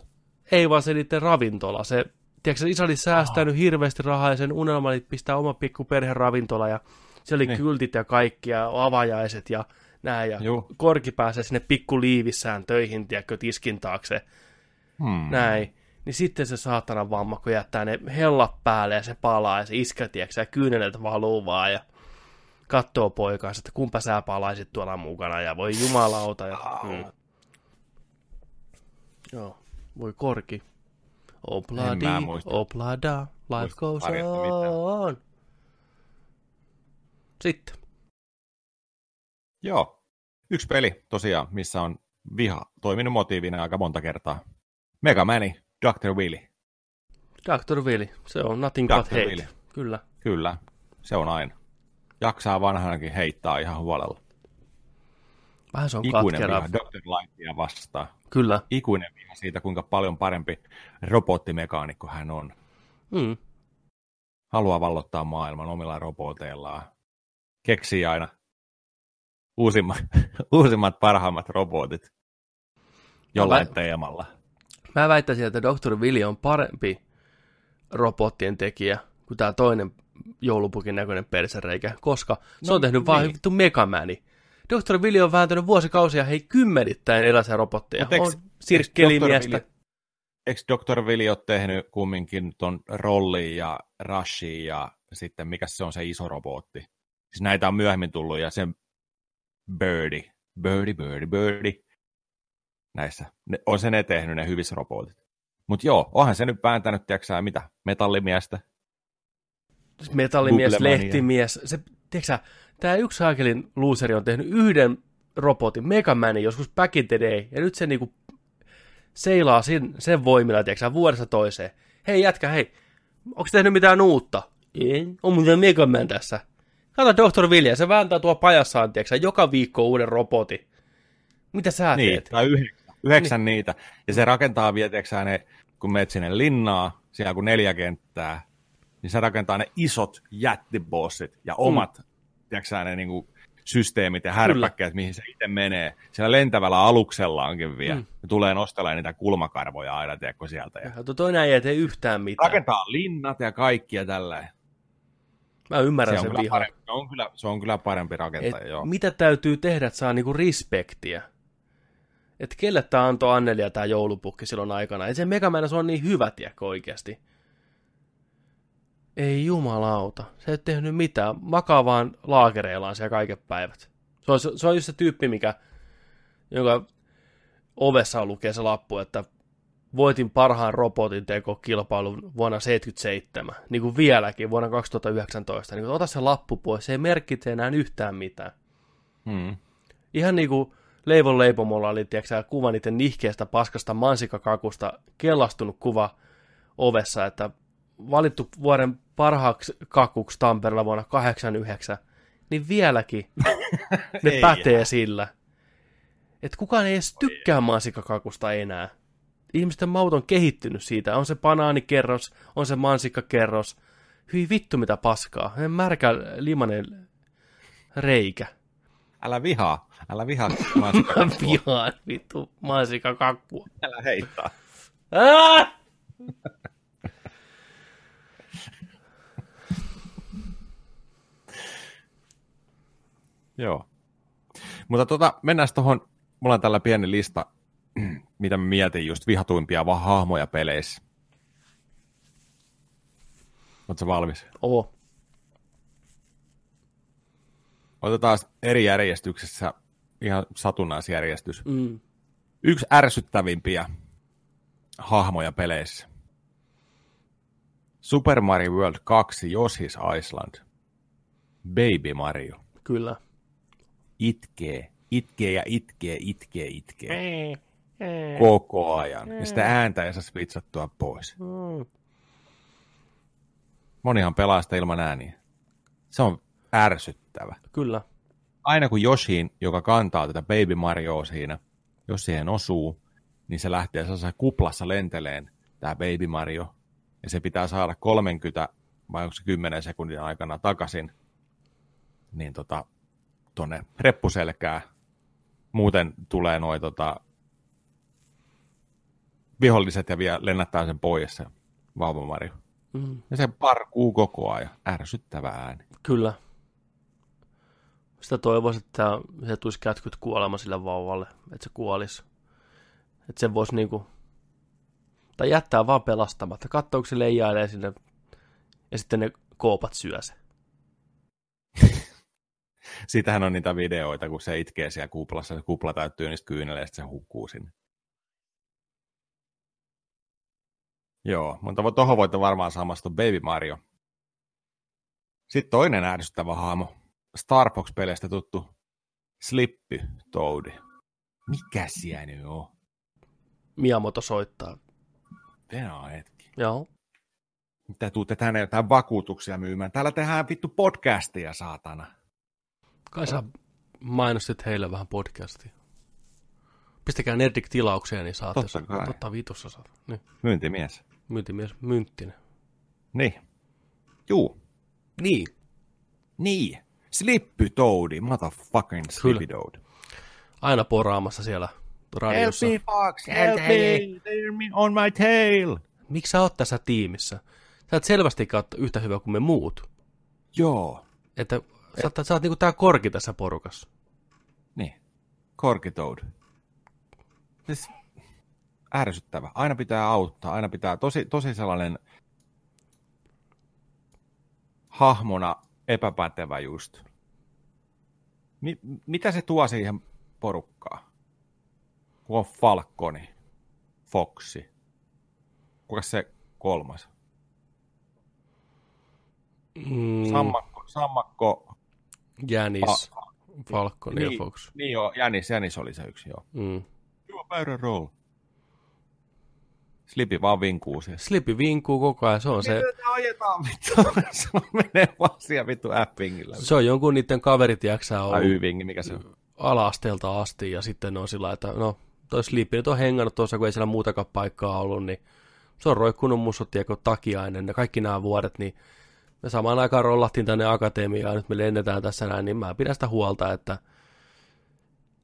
Ei vaan se niiden ravintola. Se, tiedätkö, isä oli säästänyt hirveästi rahaa ja sen unelma oli pistää oma pikku perheravintola ja se oli Niin. kyltit ja kaikki ja avajaiset ja näin. Ja Juu. korki pääsee sinne pikku liivissään töihin, tiedätkö, tiskin taakse Hmm. näin. Niin sitten se saatana vamma, kun jättää ne hellat päälle ja se palaa ja se iskä, tiedätkö, ja kyyneleltä valuu vaan ja katsoo poikaansa, että kumpa sä palaisit tuolla mukana ja voi jumalauta. Ja, mm. Joo, voi korki. Muista. oblada, life goes on. Sitten. Joo. Yksi peli tosiaan, missä on viha toiminut motiivina aika monta kertaa. Mega Mani, Dr. Willy. Dr. Willy, se on nothing but Dr. hate. Willy. Kyllä. Kyllä, se on aina. Jaksaa vanhanakin heittää ihan huolella. Vähän se on Ikuinen katkera. Dr. Lightia vastaan. Kyllä. Ikuinen siitä, kuinka paljon parempi robottimekaanikko hän on. Mm. Haluaa vallottaa maailman omilla roboteillaan. Keksii aina uusimmat, uusimmat parhaimmat robotit jollain Mä- teemalla. Mä väittäisin, että Dr. Willy on parempi robottien tekijä kuin tämä toinen joulupukin näköinen persereikä, koska se No, on tehnyt vaan niin. vittu Megamani. Dr. Willy on vääntänyt vuosikausia hei kymmenittäin erilaisia robotteja. Mut on. Willy- Eikö Dr. Willy ole tehnyt kumminkin ton Rollin ja Rushin ja sitten mikä se on se iso robotti? Siis näitä on myöhemmin tullut ja sen Birdie, Birdie, Birdie, Birdie. Näissä. Ne, on se ne tehnyt ne hyvissä robotit. Mutta joo, onhan se nyt vääntänyt, tiedätkö mitä, metallimiestä. metallimies, lehtimies. Se, tiedätkö tämä yksi haakelin looseri on tehnyt yhden robotin, Megamanin, joskus back in the day, ja nyt se niinku seilaa sen, sen voimilla, tiedätkö vuodesta toiseen. Hei jätkä, hei, onko tehnyt mitään uutta? En, on muuten Megaman tässä. Kato Dr. Vilja, se vääntää tuo pajassaan, tiedätkö joka viikko uuden robotin. Mitä sä Niin, teet? tai yhdeksän, yhdeksän niin. niitä. Ja se rakentaa vielä, tiedätkö ne, kun menet sinne linnaa, siellä kun neljä kenttää, niin se rakentaa ne isot jättibossit ja omat, mm. Tiedätkö ne niinku systeemit ja härpäkkeet, mihin se itse menee. Siellä lentävällä aluksellaankin vielä. Mm. Ne tulee nostelemaan niitä kulmakarvoja aina, tiedätkö, sieltä. Ja Ja toinen ei tee yhtään mitään. rakentaa linnat ja kaikki ja tällä. Mä ymmärrän Se on, sen kyllä vihan. parempi, se, on kyllä, se on kyllä parempi Et rakentaja, joo. mitä täytyy tehdä, että saa niinku respektiä? Että kelle tämä antoi Annelia tämä joulupukki silloin aikana? Ei se Megaman se on niin hyvä, tiedäkö oikeasti? Ei jumalauta. Se ei ole tehnyt mitään. Makaa vaan laakereillaan siellä kaiket päivät. Se on, se on just se tyyppi, mikä, jonka ovessa lukee se lappu, että voitin parhaan robotin tekokilpailun vuonna 77, niin kuin vieläkin vuonna 2019. Niin kuin, ota se lappu pois, se ei merkitse enää yhtään mitään. Hmm. Ihan niin kuin Leivon leipomolla oli tiedätkö, kuva niiden nihkeästä paskasta mansikakakusta, kellastunut kuva ovessa, että valittu vuoden parhaaksi kakuksi Tampereella vuonna 89, niin vieläkin ne Ei. pätee sillä. Että kukaan ei edes tykkää mansikakakusta enää. ihmisten maut on kehittynyt siitä. On se banaanikerros, on se mansikkakerros. Hyi vittu mitä paskaa. Märkä limanen reikä. Älä vihaa, älä vihaa Mä mansikakakkua. vihaan vittu mansikakakkua. Älä heittää. Joo. Mutta tota, mennään tuohon, mulla on tällä pieni lista, mitä mä mietin just vihatuimpia vaan hahmoja peleissä. Oletko valmis? Oo. Otetaan eri järjestyksessä, ihan satunnaisjärjestys. Mm. Yksi ärsyttävimpiä hahmoja peleissä. Super Mario World 2 Yoshi's Island. Baby Mario. Kyllä. Itkee, itkee ja itkee, itkee, itkee. Koko ajan. Ja sitä ääntä ei saa switchattua pois. Mm. Monihan pelaa sitä ilman ääniä. Se on ärsyttävä. Kyllä. Aina kun Yoshiin, joka kantaa tätä Baby Marioa siinä, jos siihen osuu, niin se lähtee sellaisessa kuplassa lenteleen, tämä Baby Mario, ja se pitää saada 30 vai onko se 10 sekunnin aikana takaisin, niin tota, tonne reppuselkää. Muuten tulee noin tota, viholliset ja vielä lennättää sen pois se vauva Mario. Mm. Ja se parkuu koko ajan. Ärsyttävä ääni. Kyllä. Sitä toivoisi, että se tulisi kätkyt kuolema sille vauvalle, että se kuolisi. Että se voisi niinku, tai jättää vaan pelastamatta. Katsoa, kun se leijailee sinne ja sitten ne koopat syö se. Siitähän on niitä videoita, kun se itkee siellä kuplassa, se kupla täyttyy niistä kyyneleistä, se hukkuu sinne. Joo, mutta tuohon voitte varmaan samastua Baby Mario. Sitten toinen ärsyttävä hahmo, Star Fox-peleistä tuttu Slippy Toadi. Mikä siellä nyt on? Miyamoto soittaa. Venä hetki. Joo. Mitä tuutte tänne jotain vakuutuksia myymään? Täällä tehdään vittu podcastia, saatana. Kai sä mainostit heille vähän podcastia. Pistäkää Nerdik tilaukseen, niin saatte. Totta kai. Totta vitussa saat. Niin. Myyntimies. Myyntimies Mynttinen. Niin. Juu. Niin. Niin. Slippy Toadi, motherfucking Slippy Toad. Aina poraamassa siellä radiossa. Fox, help me, they're me on my tail. Miksi sä oot tässä tiimissä? Sä et selvästi yhtä hyvä kuin me muut. Joo. Että sä, oot- sä oot niinku tää korki tässä porukassa. Niin. Korkitoad. Siis ärsyttävä. Aina pitää auttaa, aina pitää, tosi, tosi sellainen hahmona epäpätevä just. Mi- mitä se tuo siihen porukkaan? Kun on Falconi, Foxi. Kuka se kolmas? Mm, Sammakko, Sammakko. Jänis, Falcon ja niin, Fox. Niin joo, Jänis, Jänis oli se yksi, joo. Mm. Joo, barrel roll. Slipi vaan vinkuu siellä. Slipi vinkuu koko ajan, se on se, Miten ajetaan vittu? se on menee vaan siellä vittu appingillä. se on jonkun niiden kaverit, Tai ollut Y-vingi, mikä se on. ala-asteelta asti, ja sitten on sillä että no, toi Sleepy nyt on hengannut tuossa, kun ei siellä muutakaan paikkaa ollut, niin se on roikkunut mussut, tiedätkö, takiainen, ja kaikki nämä vuodet, niin me samaan aikaan rollahtiin tänne akatemiaan, nyt me lennetään tässä näin, niin mä pidän sitä huolta, että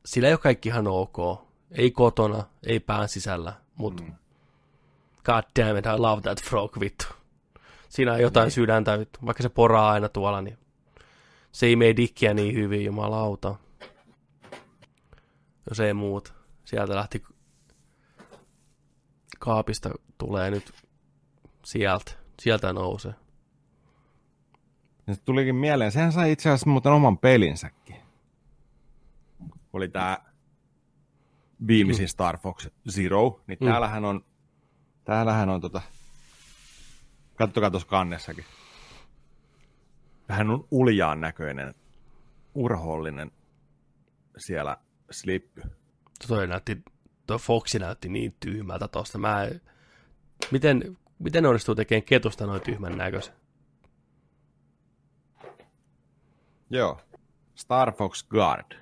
sillä ei ole kaikki ihan ok. Ei kotona, ei pään sisällä, mutta mm. god damn it, I love that frog, vittu. Siinä on jotain sydäntä, vittu. Vaikka se poraa aina tuolla, niin se ei mene dikkiä niin hyvin, jumalauta. Jos ei muut. Sieltä lähti kaapista tulee nyt sieltä. Sieltä nousee. Ja se tulikin mieleen, sehän sai itse asiassa muuten oman pelinsäkin. Oli tää viimeisin Star Fox Zero, niin Mm. täällähän on, täällähän on tota, kattokaa tuossa kannessakin. Vähän on uljaan näköinen, urhollinen siellä slippi. Toi näytti, toi Foxi näytti niin tyhmältä tosta. Mä en- miten, miten onnistuu tekemään ketusta noin tyhmän näköisen? Joo. Star Fox Guard.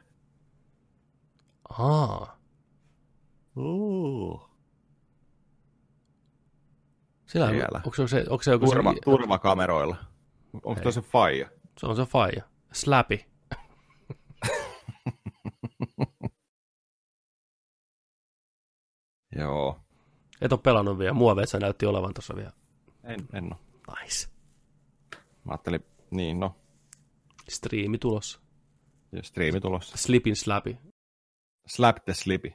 Aa, Uh. Siellä, Siellä. onko se, onko se joku Turva, se, turvakameroilla. Onko tuo se faija? se on se faija. Slapi. Joo. Et ole pelannut vielä. Muoveissa näytti olevan tuossa vielä. En, en ole. Nice. Mä ajattelin, niin no, Striimi tulossa. ja striimi tulossa. Slipin slapi. Slap the Slippy.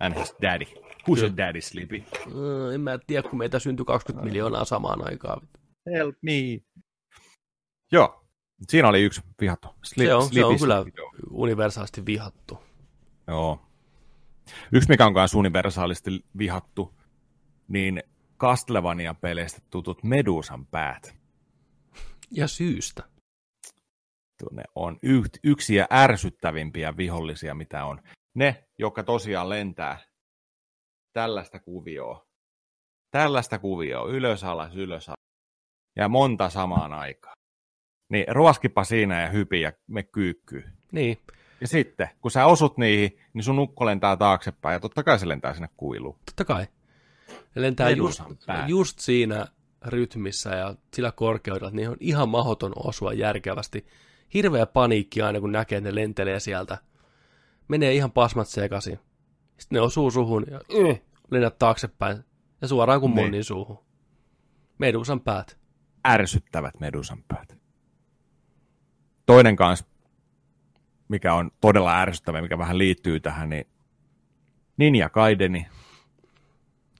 And his daddy. Who's your daddy, Slippy? Uh, en mä tiedä, kun meitä syntyi 20 miljoonaa samaan aikaan. Help me. Joo. Siinä oli yksi vihattu. Slip, Se on, se on kyllä universaalisti vihattu. Joo. Yksi, mikä on myös universaalisti vihattu, niin Castlevania-peleistä tutut Medusan päät. Ja syystä. Ne on yksiä ärsyttävimpiä vihollisia, mitä on. Ne, jotka tosiaan lentää tällaista kuvioa. Tällaista kuvioa, ylös alas, ylös alas. Ja monta samaan aikaan. Niin ruoskipa siinä ja hypi ja me kyykkyy. Niin, Ja sitten, kun sä osut niihin, niin sun ukko lentää taaksepäin ja totta kai se lentää sinne kuiluun. totta kai. Ne lentää just, just siinä rytmissä ja sillä korkeudella, niin on ihan mahdoton osua järkevästi. Hirveä paniikki aina, kun näkee, että ne lentelee sieltä. Menee ihan pasmat sekaisin. Sitten ne osuu suhun ja äh, lennät taaksepäin ja suoraan kuin Niin. monnin suuhun. Medusan päät. ärsyttävät medusan päät. Toinen kanssa, mikä on todella ärsyttävä, mikä vähän liittyy tähän, niin Ninja Gaideni.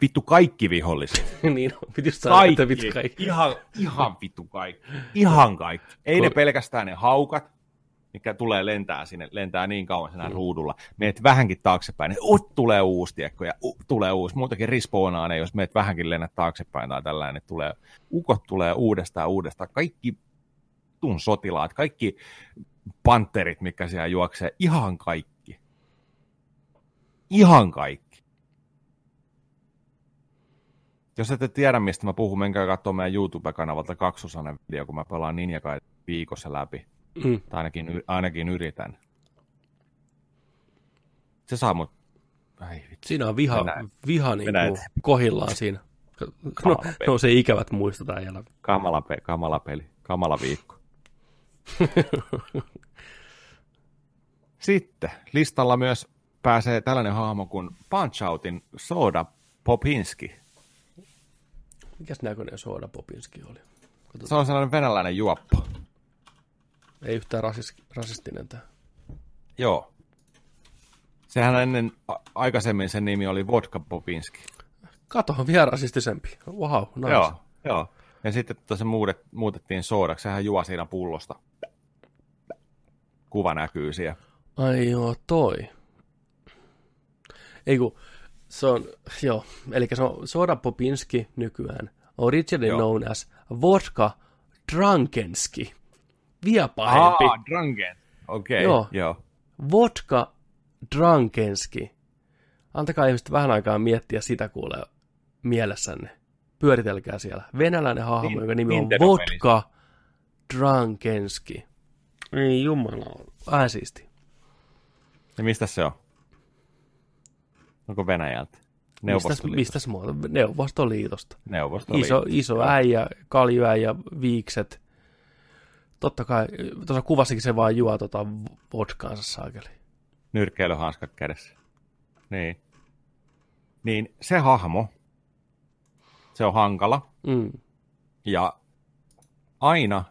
Vittu kaikki viholliset. niin piti sanoa, että Kaikki. vittu kaikki. Ihan, ihan vittu kaikki. Ihan kaikki. Ei ne pelkästään ne haukat, mikä tulee lentää sinne, lentää niin kauan siinä ruudulla. Meet vähänkin taaksepäin, niin ut, tulee uusi, tiekko, ja ut, tulee uusi. Muutakin rispoonaa ne, jos meet vähänkin lennät taaksepäin tai tällainen, niin tulee, ukot tulee uudestaan uudestaan. Kaikki tun sotilaat, kaikki panterit, mikä siellä juoksee, ihan kaikki. Ihan kaikki. Jos ette tiedä, mistä mä puhun, menkää katsomaan meidän YouTube-kanavalta kaksosainen video, kun mä pelaan Ninja Gaiden viikossa läpi. Mm. Tai ainakin, ainakin yritän. Se saa mut... Ai vitsi. Siinä on viha, viha niin kuin kohillaan siinä. No, no se ikävät muistot äijällä. Kamala, pe- kamala peli. Kamala viikko. Sitten listalla myös pääsee tällainen hahmo kuin Punch Outin Soda Popinski. Mikäs näköinen Soda Popinski oli? Se on sellainen venäläinen juoppo. Ei yhtään rasis, rasistinen tämä. Joo. Sehän ennen a- aikaisemmin sen nimi oli Vodka Popinski. Kato, on vielä rasistisempi. Wow, nice. Joo, joo. Ja sitten tota se muudet, muutettiin soodaksi. Sehän juo siinä pullosta. Kuva näkyy siellä. Ai joo, toi. Ei kun, se on, joo, eli se on Soda Popinski nykyään. Originally Joo. known as Vodka Drunkenski. Vielä pahempi. Ah, Drunken. Okei, Joo. okay, joo. Vodka Drunkenski. Antakaa ihmiset vähän aikaa miettiä sitä kuulee mielessänne. Pyöritelkää siellä. Venäläinen hahmo, Nin- jonka nimi on. Vodka Drunkenski. Ei jumala. Vähän siisti. Ja mistä se on? Onko Venäjältä? Mistäs, Neuvostoliitosta. mistäs muuta? Neuvostoliitosta. Neuvostoliitosta. Iso, iso äijä, kaljuäijä, viikset. Totta kai, tuossa kuvassakin se vaan juo tota vodkaansa saakeli. Nyrkkeilyhanskat kädessä. Niin. Niin se hahmo, se on hankala. Mm. Ja aina,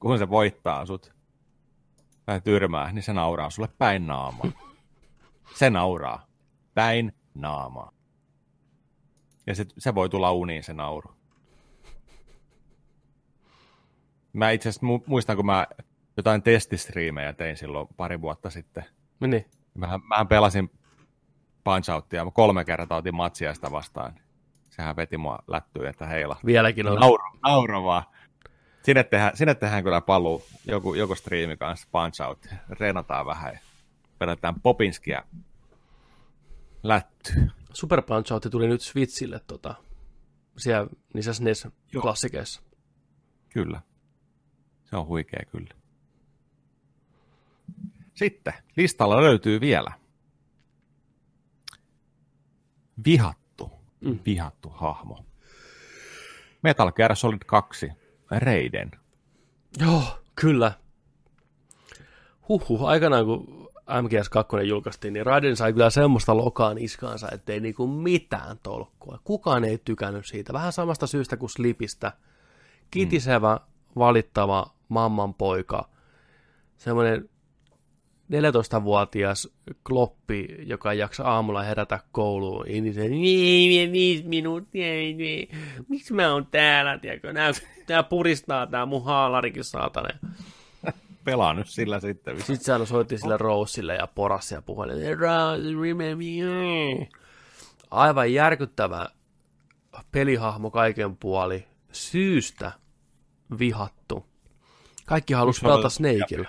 kun se voittaa sut tai tyrmää, niin se nauraa sulle päin naamaa. Se nauraa päin naamaa. Ja se, se voi tulla uniin se nauru. Mä itse asiassa mu- muistan, kun mä jotain testistriimejä tein silloin pari vuotta sitten. Niin. Mähän, mähän pelasin Punch Outia, mä kolme kertaa otin matsia sitä vastaan. Sehän veti mua lättyyn, että heila. Vieläkin on. Nauro, nauro vaan. Sinne tehdään, sinne tehdään kyllä paluu joku, joku striimi kanssa Punch Out. Reenataan vähän ja vedetään Popinskia lätty. Super Punch Out tuli nyt Switchille tota, siellä niissä SNES-klassikeissa. Kyllä. Se on huikea kyllä. Sitten listalla löytyy vielä vihattu mm. vihattu hahmo. Metal Gear Solid 2, Raiden. Joo, kyllä. Huhhuh, aikanaan kun MGS2 julkaistiin, niin Raiden sai kyllä semmoista lokaan niskaansa, ettei niinku mitään tolkkua. Kukaan ei tykännyt siitä. Vähän samasta syystä kuin Slipistä. Kitisevä, mm. valittava mamman poika. Semmoinen 14-vuotias kloppi, joka ei jaksa aamulla herätä kouluun, niin se, viisi minuuttia, miksi mä oon täällä, tiedätkö, nää, tää puristaa tää mun haalarikin, saatana. Pelaa nyt sillä sitten. Sitten aina soitti sille Roseille ja porassa ja puhui, Aivan järkyttävä pelihahmo kaiken puoli, syystä vihattu. Kaikki halusi pelata Snakeilla.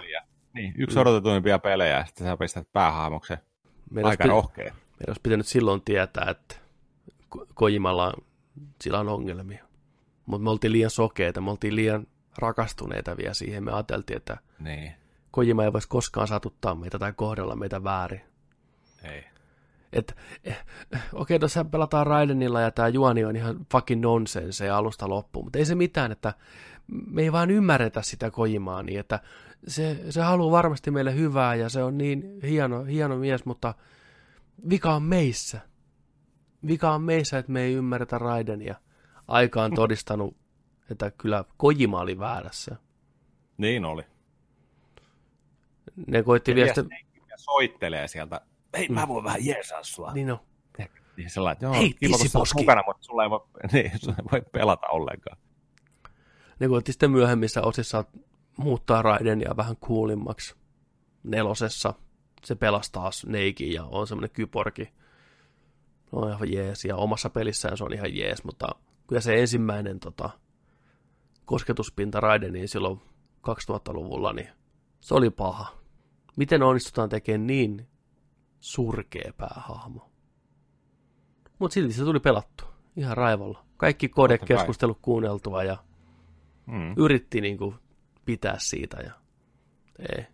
Niin, yksi mm. odotetuimpia pelejä, ja sitten sä pistät päähahmoksen. Aika pi- rohkea. Meidän olisi pitänyt silloin tietää, että Kojimalla sillä on ongelmia. Mutta me oltiin liian sokeita, me oltiin liian rakastuneita vielä siihen. Me ajateltiin, että niin. Kojima ei voisi koskaan satuttaa meitä tai kohdella meitä väärin. Ei. Et, eh, okei, okay, tuossa pelataan Raidenilla ja tämä juoni on ihan fucking nonsense ja alusta loppuun, mutta ei se mitään, että me ei vaan ymmärretä sitä Kojimaa niin, että se, se haluaa varmasti meille hyvää ja se on niin hieno, hieno mies, mutta vika on meissä. Vika on meissä, että me ei ymmärretä Raidenia. Aika on todistanut, että kyllä Kojima oli väärässä. Niin oli. Ne koitti vielä sitä... soittelee sieltä. Hei, mä voin vähän jeesaa sua. Niin on. Niin sellainen, että joo, Hei, kiva, kun mukana, mutta sulla ei voi, niin, sulla ei voi pelata ollenkaan. Ne koitti sitten myöhemmissä osissa muuttaa raiden ja vähän kuulimmaksi. Nelosessa se pelastaa Sneikin ja on semmoinen kyporki. No ihan jees, ja omassa pelissään se on ihan jees, mutta kyllä se ensimmäinen tota, kosketuspinta Raideniin silloin 2000-luvulla, niin se oli paha. Miten onnistutaan tekemään niin surkea päähahmo? Mutta silti se tuli pelattu ihan raivolla. Kaikki kodekeskustelut kuunneltua ja mm. yritti niinku pitää siitä ja ei,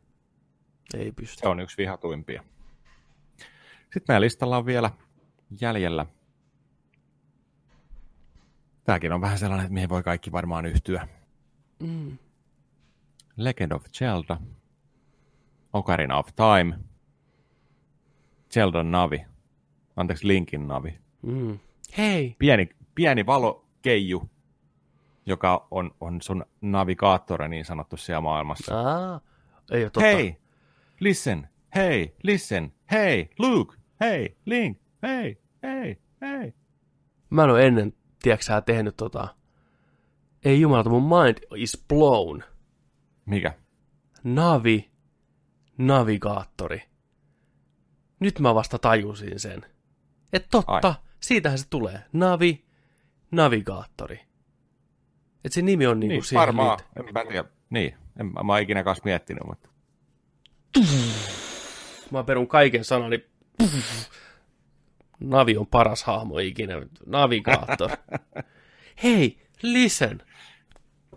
ei pysty. Se on yksi vihatuimpia. Sitten meidän listalla on vielä jäljellä. Tämäkin on vähän sellainen, että mihin voi kaikki varmaan yhtyä. Mm. Legend of Zelda, Ocarina of Time, Zelda Navi, anteeksi Linkin Navi. Mm. Hei! Pieni, pieni valokeiju joka on, on sun navigaattori niin sanottu siellä maailmassa. Aa, ei ole totta. Hei, listen, hei, listen, hei, Luke, hei, Link, hei, hei, hei. Mä en ole ennen, tiedätkö tehnyt tota, ei jumalata, mun mind is blown. Mikä? Navi, navigaattori. Nyt mä vasta tajusin sen. Et totta, Ai. siitähän se tulee. Navi, navigaattori. Että se nimi on niinku niin, siihen varmaan. En mä tiedä. Niin, en mä, mä oon ikinä kanssa miettinyt, mutta... Mä perun kaiken sanani. Navi on paras hahmo ikinä. Navigaattor. Hei, listen.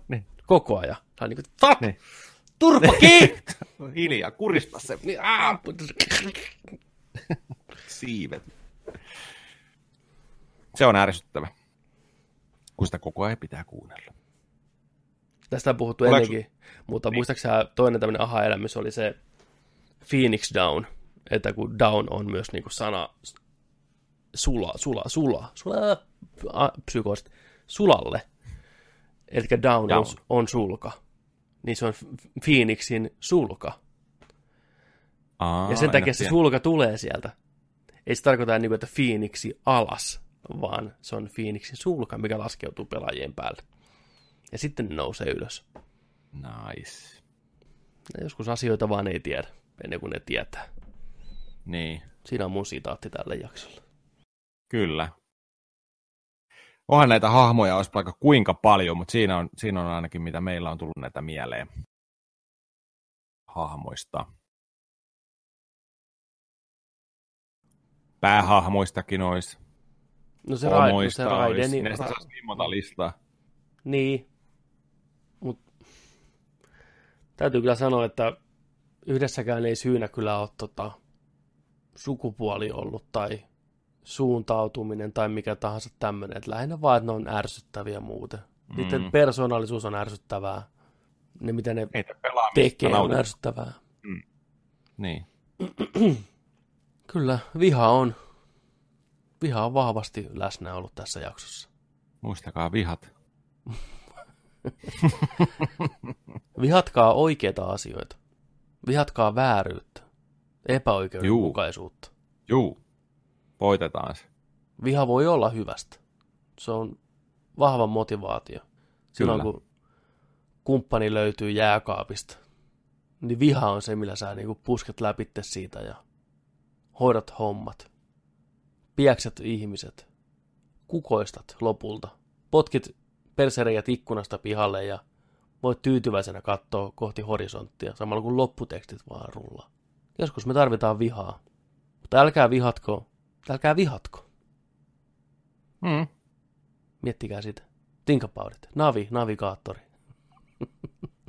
Niin. Koko ajan. Tää on niinku, fuck! Niin. Turpa niin. Hiljaa, kurista se. Niin, Siivet. Se on ärsyttävä kun sitä koko ajan pitää kuunnella. Tästä on puhuttu Oletko... ennenkin, mutta niin. muistaakseni toinen tämmöinen aha-elämys oli se Phoenix Down, että kun down on myös niin kuin sana sula, sula, sula, sula, psykoosit, sulalle, eli down, down. On, on sulka, niin se on Phoenixin sulka. Aa, ja sen takia se sulka tulee sieltä. Ei se tarkoita, niin kuin, että Phoenixi alas, vaan se on Phoenixin sulka, mikä laskeutuu pelaajien päälle. Ja sitten ne nousee ylös. Nice. Ja joskus asioita vaan ei tiedä, ennen kuin ne tietää. Niin. Siinä on mun sitaatti tälle jaksolle. Kyllä. Onhan näitä hahmoja olisi vaikka kuinka paljon, mutta siinä on, siinä on ainakin mitä meillä on tullut näitä mieleen hahmoista. Päähahmoistakin olisi. No se, ra- no se Raiden... Niin, ra- niin monta listaa. Niin. Mut täytyy kyllä sanoa, että yhdessäkään ei syynä kyllä ole tota, sukupuoli ollut tai suuntautuminen tai mikä tahansa tämmöinen. Että lähinnä vaan, että ne on ärsyttäviä muuten. Niiden Mm. persoonallisuus on ärsyttävää. Ne, mitä ne pelaamista tekee, on ärsyttävää. Niin. Kyllä, viha on, viha on vahvasti läsnä ollut tässä jaksossa. Muistakaa vihat. Vihatkaa oikeita asioita. Vihatkaa vääryyttä, epäoikeudenmukaisuutta. Juu. Voitetaan se. Viha voi olla hyvästä. Se on vahva motivaatio. Silloin Kyllä. kun kumppani löytyy jääkaapista, niin viha on se, millä sä niinku pusket läpi siitä ja hoidat hommat. Piäksät ihmiset. Kukoistat lopulta. Potkit persereijät ikkunasta pihalle ja voit tyytyväisenä katsoa kohti horisonttia, samalla kun lopputekstit vaan rullaa. Joskus me tarvitaan vihaa. Mutta älkää vihatko, älkää vihatko. Mm. Miettikää sitä. Think about it. Navi, navigaattori.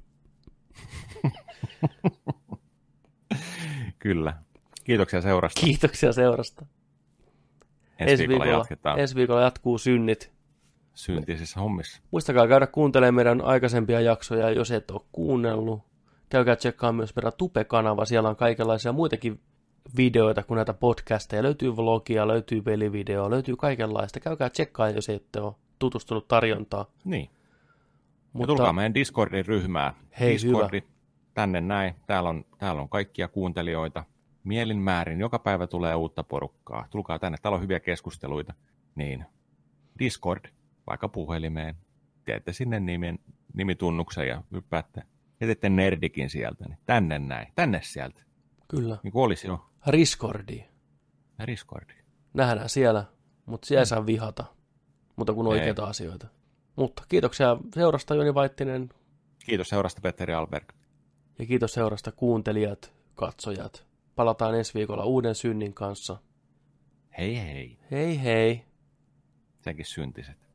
Kyllä. Kiitoksia seurasta. Kiitoksia seurasta. Ensi viikolla jatketaan ensi viikolla jatkuu synnit. syntisissä hommissa. Muistakaa käydä kuuntelemaan meidän aikaisempia jaksoja, jos et ole kuunnellut. Käykää tsekkaa myös meidän Tupe-kanava. Siellä on kaikenlaisia muitakin videoita kuin näitä podcasteja. Löytyy vlogia, löytyy pelivideo, löytyy kaikenlaista. Käykää tsekkaa, jos ette ole tutustunut tarjontaan. Niin. Mutta... Mutta Tulkaa meidän Discordin ryhmään. Hei, Discordi, tänne näin. Täällä on, täällä on kaikkia kuuntelijoita. Mielin määrin. Joka päivä tulee uutta porukkaa. Tulkaa tänne. Täällä on hyviä keskusteluita. Niin. Discord, vaikka puhelimeen. Teette sinne nimen, nimitunnuksen ja hyppäätte. Ja teette nerdikin sieltä. Niin tänne näin. Tänne sieltä. kyllä, Niin kuin olisi jo. Riskordi. Ja Discordi. Nähdään siellä, mutta siellä ei saa vihata, mutta kun oikeita asioita. Mutta kiitoksia seurasta Joni Vaittinen Kiitos seurasta Petteri Alberg. ja kiitos seurasta kuuntelijat, katsojat. Palataan ensi viikolla uuden synnin kanssa. Hei hei. Hei hei! Senkin syntiset.